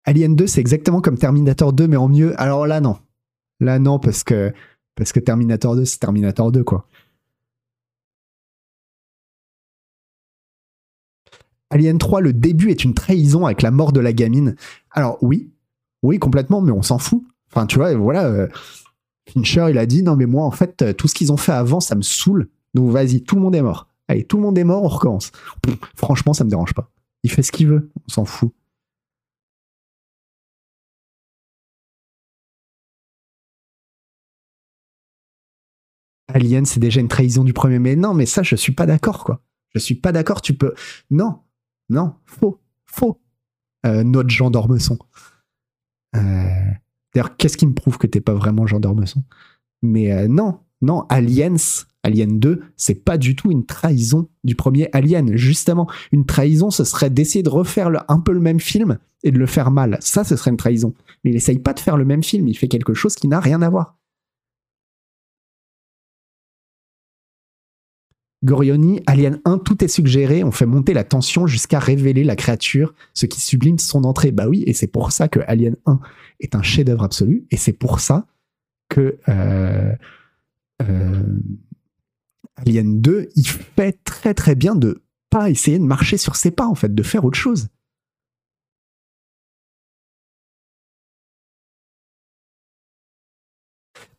Alien 2, c'est exactement comme Terminator 2, mais en mieux. Alors là, non. Là, non, parce que, parce que Terminator 2, c'est Terminator 2, quoi. Alien 3, le début est une trahison avec la mort de la gamine. Alors oui, oui, complètement, mais on s'en fout. Enfin, tu vois, voilà. Euh, Fincher, il a dit non, mais moi, en fait, euh, tout ce qu'ils ont fait avant, ça me saoule. Donc vas-y, tout le monde est mort. Allez, tout le monde est mort, on recommence. franchement, ça me dérange pas. Il fait ce qu'il veut, on s'en fout. Alien, c'est déjà une trahison du premier. Mais non, mais ça, je suis pas d'accord, quoi. Je suis pas d'accord, tu peux. Non, non, faux, faux. Euh, notre Jean d'Ormesson. Euh... D'ailleurs, qu'est-ce qui me prouve que t'es pas vraiment Jean d'Ormesson? Mais euh, non, non, Aliens, Alien 2, c'est pas du tout une trahison du premier Alien. Justement, une trahison, ce serait d'essayer de refaire un peu le même film et de le faire mal. Ça, ce serait une trahison. Mais il essaye pas de faire le même film, il fait quelque chose qui n'a rien à voir. Gorioni, Alien 1, tout est suggéré, on fait monter la tension jusqu'à révéler la créature, ce qui sublime son entrée. Bah oui, et c'est pour ça que Alien 1 est un chef-d'œuvre absolu, et c'est pour ça que euh, euh, Alien 2, il fait très très bien de pas essayer de marcher sur ses pas, en fait, de faire autre chose.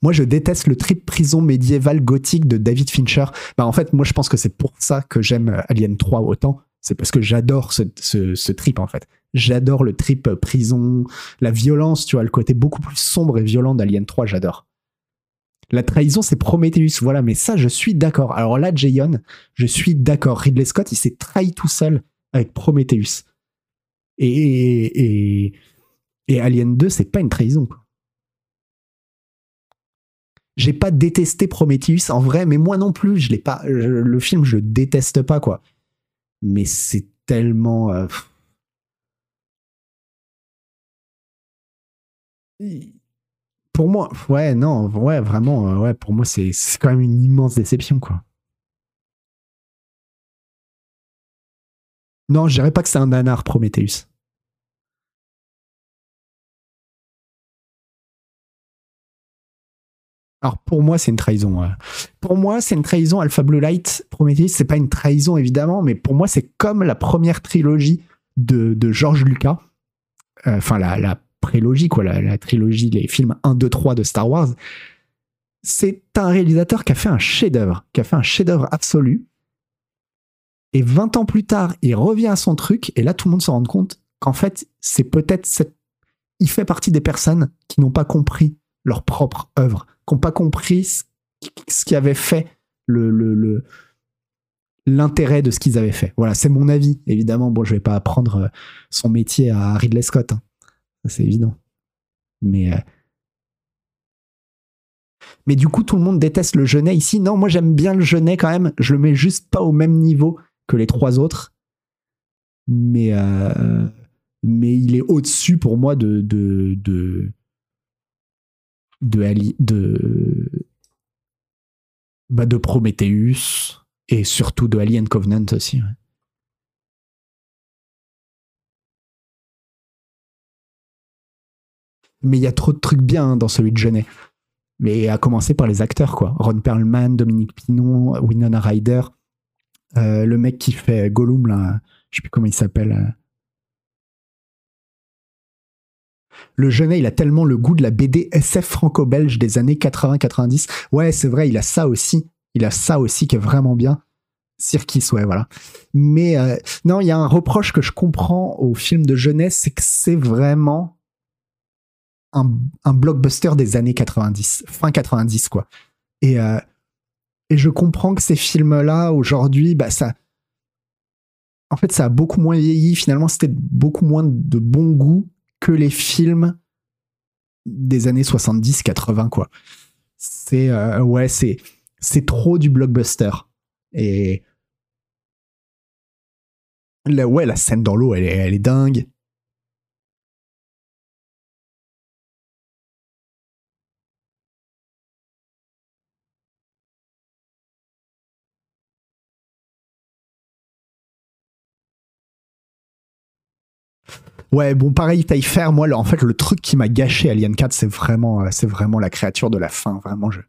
Moi, je déteste le trip prison médiéval gothique de David Fincher. Bah, en fait, moi, je pense que c'est pour ça que j'aime Alien 3 autant. C'est parce que j'adore ce, trip, en fait. J'adore le trip prison, la violence, tu vois, le côté beaucoup plus sombre et violent d'Alien 3, j'adore. La trahison, c'est Prometheus, voilà, mais ça, je suis d'accord. Alors là, Jayon, je suis d'accord. Ridley Scott, il s'est trahi tout seul avec Prometheus. Et, Alien 2, c'est pas une trahison, j'ai pas détesté Prometheus en vrai, mais moi non plus, je l'ai pas. le film, je le déteste pas quoi. Mais c'est tellement. Euh, pour moi, ouais, non, ouais, vraiment, euh, ouais, pour moi, c'est quand même une immense déception quoi. Non, je dirais pas que c'est un nanar Prometheus. Alors pour moi, c'est une trahison. Pour moi, c'est une trahison. Alpha Blue Light, Prometheus, c'est pas une trahison évidemment, mais pour moi, c'est comme la première trilogie de, de George Lucas. Euh, enfin, la, la, prélogie, quoi, la, trilogie, les films 1, 2, 3 de Star Wars. C'est un réalisateur qui a fait un chef-d'œuvre, qui a fait un chef-d'œuvre absolu. Et 20 ans plus tard, il revient à son truc, et là, tout le monde se rend compte qu'en fait, c'est peut-être cette... Il fait partie des personnes qui n'ont pas compris leur propre œuvre, qui n'ont pas compris ce, qui avait fait l'intérêt de ce qu'ils avaient fait. Voilà, c'est mon avis. Évidemment, bon, je vais pas apprendre euh, son métier à Ridley Scott, hein. c'est évident. Mais euh, mais du coup, tout le monde déteste le Genet ici. Non, moi j'aime bien le Genet quand même. Je le mets juste pas au même niveau que les trois autres. Mais euh, il est au-dessus pour moi de, Ali- de, bah, de Prometheus et surtout de Alien Covenant aussi. Mais il y a trop de trucs bien hein, dans celui de Genet. Mais à commencer par les acteurs, quoi. Ron Perlman, Dominique Pinon, Winona Ryder, euh, le mec qui fait Gollum, là, je sais plus comment il s'appelle. Le Genet, il a tellement le goût de la BD SF franco-belge des années 80-90. Ouais, c'est vrai, il a ça aussi. Il a ça aussi qui est vraiment bien. Sirkis, ouais, voilà. Mais euh, non, il y a un reproche que je comprends au film de jeunesse, c'est que c'est vraiment un, un blockbuster des années 90, fin 90, quoi. Et, euh, et je comprends que ces films-là, aujourd'hui, bah, ça. En fait, ça a beaucoup moins vieilli. Finalement, c'était beaucoup moins de bon goût que les films des années 70-80, quoi. C'est. euh, ouais, c'est. C'est trop du blockbuster. Et. La, ouais, la scène dans l'eau, elle, est- elle est dingue. Ouais, bon, pareil, taille faire. Moi, en fait, le truc qui m'a gâché Alien 4, c'est vraiment, euh, c'est vraiment la créature de la fin. Vraiment, je,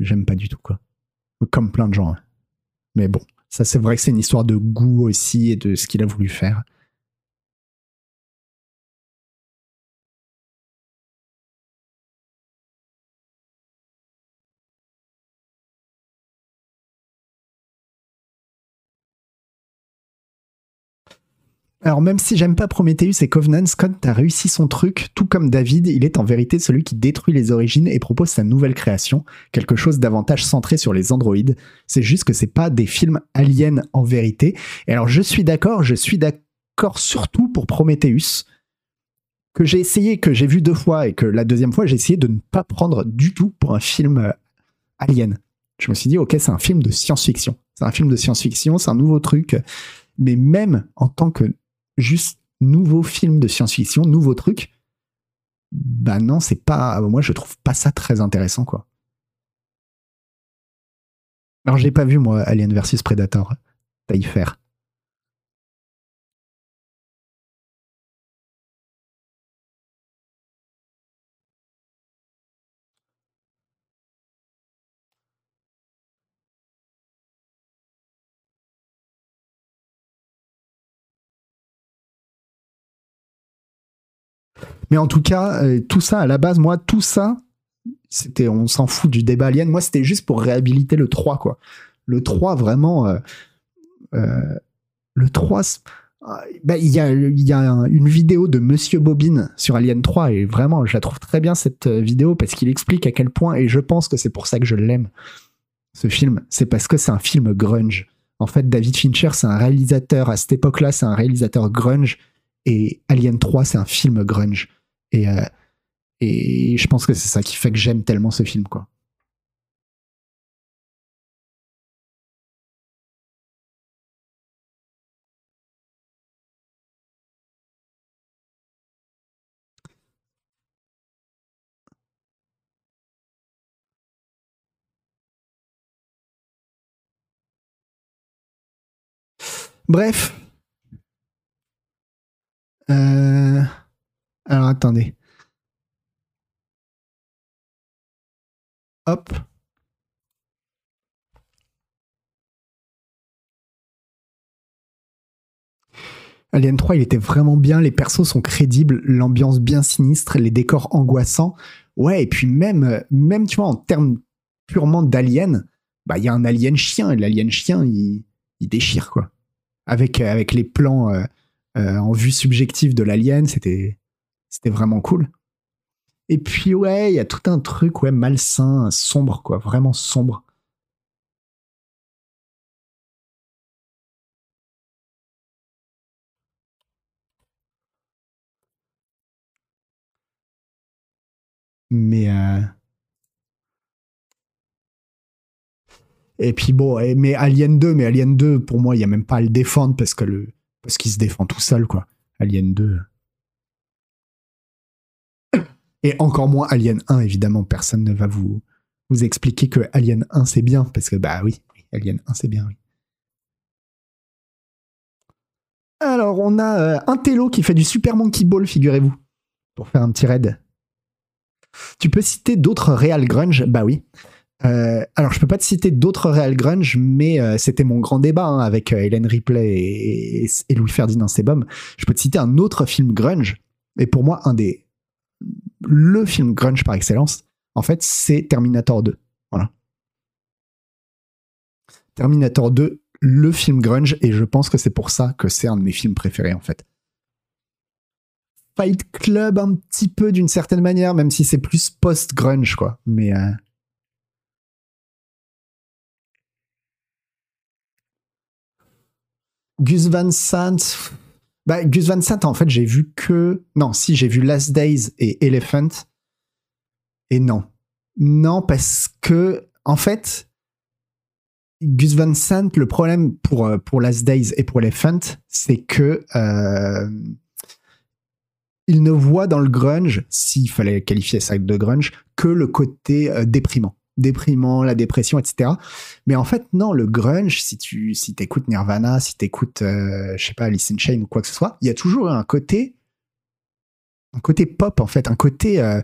j'aime pas du tout, quoi. Comme plein de gens. hein. Mais bon, ça, c'est vrai que c'est une histoire de goût aussi et de ce qu'il a voulu faire. Alors, même si j'aime pas Prometheus et Covenant, Scott a réussi son truc. Tout comme David, il est en vérité celui qui détruit les origines et propose sa nouvelle création, quelque chose davantage centré sur les androïdes. C'est juste que c'est pas des films aliens en vérité. Et alors, je suis d'accord, je suis d'accord surtout pour Prometheus, que j'ai essayé, que j'ai vu deux fois, et que la deuxième fois, j'ai essayé de ne pas prendre du tout pour un film euh, alien. Je me suis dit, ok, c'est un film de science-fiction. C'est un film de science-fiction, c'est un nouveau truc. Mais même en tant que juste nouveau film de science-fiction, nouveau truc, bah non, c'est pas. Moi, je trouve pas ça très intéressant, quoi. Alors, je l'ai pas vu, moi, Alien versus Predator. T'as y. Mais en tout cas, euh, tout ça, à la base, moi, tout ça, c'était, on s'en fout du débat alien. Moi, c'était juste pour réhabiliter le 3, quoi. Le 3, vraiment. euh, euh, le 3, c'est- ah, bah, il y a, y a un- une vidéo de Monsieur Bobine sur Alien 3 et vraiment, je la trouve très bien cette vidéo parce qu'il explique à quel point, et je pense que c'est pour ça que je l'aime, ce film, c'est parce que c'est un film grunge. En fait, David Fincher, c'est un réalisateur, à cette époque-là, c'est un réalisateur grunge et Alien 3, c'est un film grunge. Et, euh, et je pense que c'est ça qui fait que j'aime tellement ce film, quoi. Bref. Euh, Alors attendez. Hop. Alien 3, il était vraiment bien, les persos sont crédibles, l'ambiance bien sinistre, les décors angoissants. Ouais, et puis même, tu vois, en termes purement d'alien, bah il y a un alien chien, et l'alien chien, il, déchire, quoi. Avec, avec les plans euh, euh, en vue subjective de l'alien, c'était c'était vraiment cool. Et puis ouais, il y a tout un truc ouais malsain, sombre quoi, vraiment sombre. Mais euh, et puis bon, mais Alien 2, mais Alien 2 pour moi, il y a même pas à le défendre parce que le parce qu'il se défend tout seul quoi. Alien 2. Et encore moins Alien 1, évidemment. Personne ne va vous, vous expliquer que Alien 1 c'est bien, parce que bah oui, Alien 1 c'est bien, oui. Alors, on a euh, un télo qui fait du Super Monkey Ball, figurez-vous, pour faire un petit raid. Tu peux citer d'autres Real Grunge? Bah oui. Euh, alors, je peux pas te citer d'autres Real Grunge, mais euh, c'était mon grand débat hein, avec Hélène Ripley et, et Louis-Ferdinand Sebum. Je peux te citer un autre film grunge, et pour moi, un des... Le film grunge par excellence, en fait, c'est Terminator 2. Voilà. Terminator 2, le film grunge, et je pense que c'est pour ça que c'est un de mes films préférés, en fait. Fight Club, un petit peu d'une certaine manière, même si c'est plus post-grunge, quoi. Mais. Euh... Gus Van Sant. Bah, Gus Van Sant, en fait, j'ai vu que. Non, si, j'ai vu Last Days et Elephant. Et non. Non, parce que, en fait, Gus Van Sant, le problème pour, euh, pour Last Days et pour Elephant, c'est que euh, il ne voit dans le grunge, s'il fallait qualifier ça de grunge, que le côté euh, déprimant. Déprimant, la dépression, etc. Mais en fait, non, le grunge, si tu si écoutes Nirvana, si tu écoutes, euh, je sais pas, Alice in ou quoi que ce soit, il y a toujours un côté, un côté pop, en fait, un côté euh,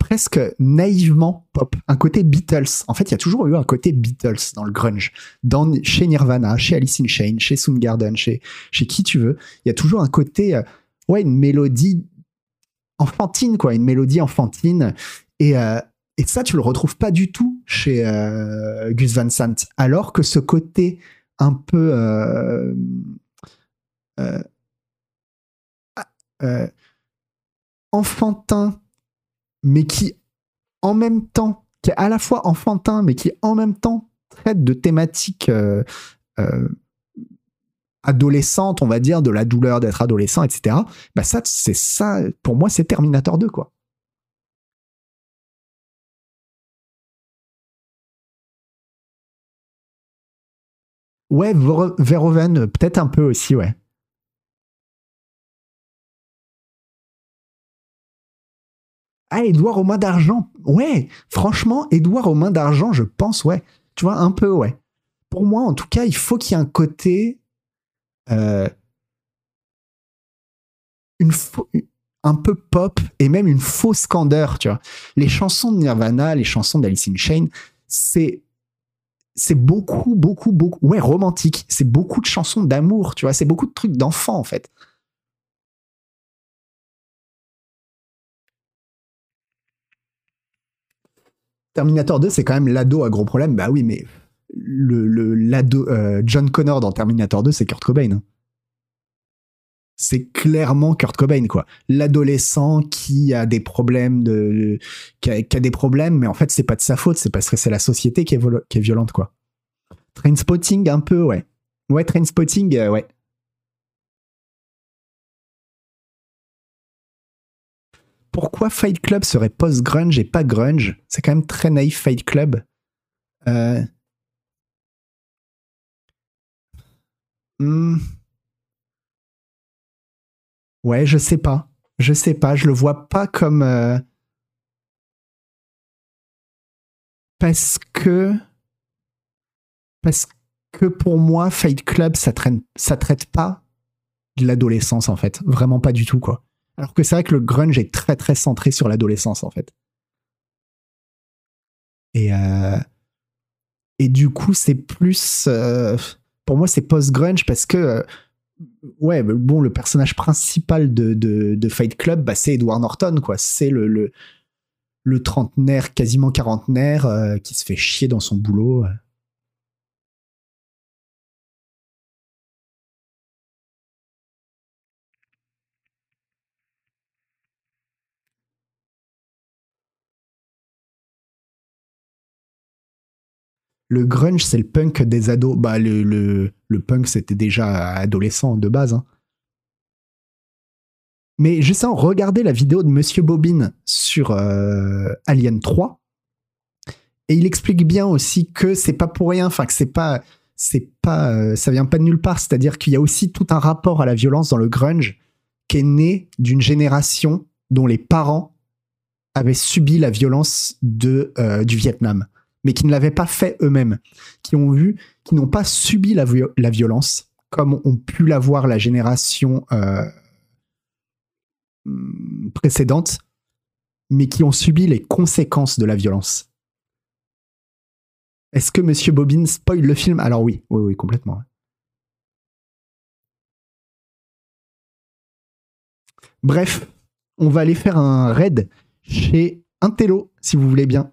presque naïvement pop, un côté Beatles. En fait, il y a toujours eu un côté Beatles dans le grunge, dans, chez Nirvana, chez Alice in Chains, chez Soundgarden, chez, chez qui tu veux. Il y a toujours un côté, euh, ouais, une mélodie enfantine, quoi, une mélodie enfantine. Et, euh, et ça, tu le retrouves pas du tout chez euh, Gus Van Sant. Alors que ce côté un peu euh, enfantin, mais qui en même temps, qui est à la fois enfantin, mais qui en même temps traite de thématiques euh, euh, adolescentes, on va dire, de la douleur d'être adolescent, etc. Bah ça, c'est ça, pour moi, c'est Terminator 2, quoi. Ouais, Verhoeven, peut-être un peu aussi, ouais. Ah, Edouard aux mains d'argent. Ouais, franchement, Edouard aux mains d'argent, je pense, ouais. Tu vois, un peu, ouais. Pour moi, en tout cas, il faut qu'il y ait un côté. Euh, un peu pop et même une fausse candeur, tu vois. Les chansons de Nirvana, les chansons d'Alice in Chains, c'est c'est beaucoup, beaucoup, beaucoup, ouais, romantique. C'est beaucoup de chansons d'amour, tu vois. C'est beaucoup de trucs d'enfants, en fait. Terminator 2, c'est quand même l'ado à gros problème. Bah oui, mais le, l'ado, euh, John Connor dans Terminator 2, c'est Kurt Cobain. Hein. C'est clairement Kurt Cobain, quoi. L'adolescent qui a des problèmes qui a, des problèmes, mais en fait, c'est pas de sa faute, c'est parce que c'est la société qui est, violente, quoi. Trainspotting, un peu, ouais. Ouais, Trainspotting, euh, ouais. pourquoi Fight Club serait post-grunge et pas grunge? C'est quand même très naïf, Fight Club. Euh... Hmm. Ouais, je sais pas. Je sais pas. Je le vois pas comme. Euh, parce que. Parce que pour moi, Fight Club, ça, traîne... ça traite pas de l'adolescence, en fait. Vraiment pas du tout, quoi. Alors que c'est vrai que le grunge est très très centré sur l'adolescence en fait. Et, euh, et du coup, c'est plus. Euh, pour moi, c'est post-grunge parce que. Euh, ouais, bon, le personnage principal de, de, Fight Club, bah, c'est Edward Norton, quoi. C'est le, le, le, trentenaire, quasiment quarantenaire, qui se fait chier dans son boulot. Le grunge, c'est le punk des ados. Bah, le, punk, c'était déjà adolescent de base. Hein. Mais je sens, regardez la vidéo de Monsieur Bobine sur euh, Alien 3. Et il explique bien aussi que c'est pas pour rien, enfin que c'est pas, c'est pas, euh, ça vient pas de nulle part. C'est-à-dire qu'il y a aussi tout un rapport à la violence dans le grunge qui est né d'une génération dont les parents avaient subi la violence de, euh, du Vietnam, mais qui ne l'avaient pas fait eux-mêmes, qui ont vu, qui n'ont pas subi la, vi- la violence comme ont pu l'avoir la génération euh, hum, précédente, mais qui ont subi les conséquences de la violence. Est-ce que Monsieur Bobbin spoil le film? Alors oui, oui, oui, complètement. Bref, on va aller faire un raid chez Intello, si vous voulez bien.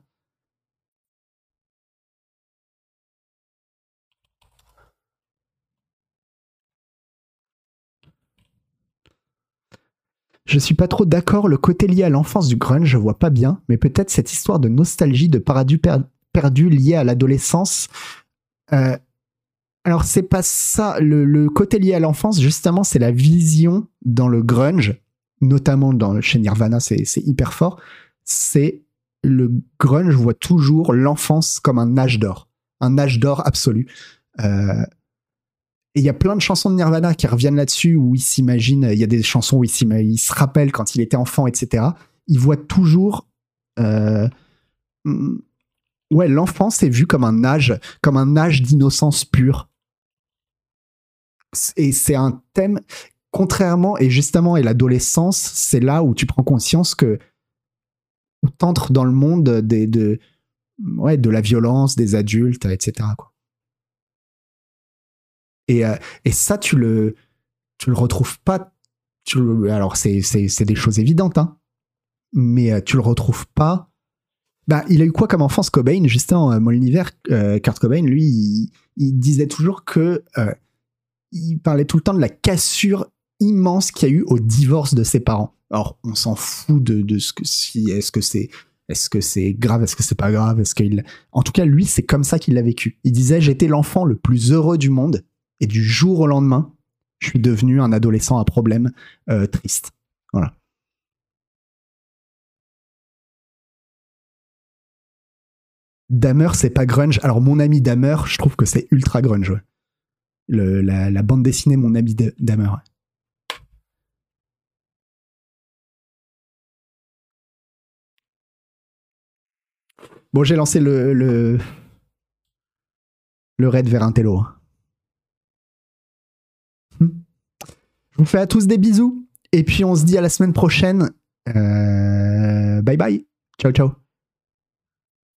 Je suis pas trop d'accord, le côté lié à l'enfance du grunge, je vois pas bien, mais peut-être cette histoire de nostalgie de paradis per- perdu lié à l'adolescence. Euh, alors c'est pas ça, le, le côté lié à l'enfance, justement, c'est la vision dans le grunge, notamment dans, chez Nirvana, c'est c'est hyper fort. C'est le grunge voit toujours l'enfance comme un âge d'or, un âge d'or absolu. Euh, il y a plein de chansons de Nirvana qui reviennent là-dessus, où il s'imagine, il y a des chansons où il, se rappelle quand il était enfant, etc. Il voit toujours. euh, mm, ouais, l'enfance est vue comme un âge, comme un âge d'innocence pure. Et c'est un thème, contrairement, et justement, et l'adolescence, c'est là où tu prends conscience que. t'entres dans le monde de, ouais, de la violence, des adultes, etc. Et, euh, et ça, tu le, tu le retrouves pas. Tu le- alors, c'est, c'est, des choses évidentes, hein, mais euh, tu le retrouves pas. Bah, il a eu quoi comme enfance, Cobain Justin euh, euh, Kurt Cobain, lui, il, disait toujours que. il parlait tout le temps de la cassure immense qu'il y a eu au divorce de ses parents. Alors, on s'en fout de, de ce que si est-ce que c'est est-ce que c'est grave, est-ce que c'est pas grave, est-ce qu'il en tout cas lui c'est comme ça qu'il l'a vécu. Il disait j'étais l'enfant le plus heureux du monde et du jour au lendemain, je suis devenu un adolescent à problème euh, triste. Voilà. Damer, c'est pas grunge. Alors, mon ami Damer, je trouve que c'est ultra grunge. la, bande dessinée, mon ami Da- Damer. Bon, j'ai lancé le, le, le raid vers un télo. Je vous fais à tous des bisous. Et puis, on se dit à la semaine prochaine. Euh, bye bye. Ciao, ciao.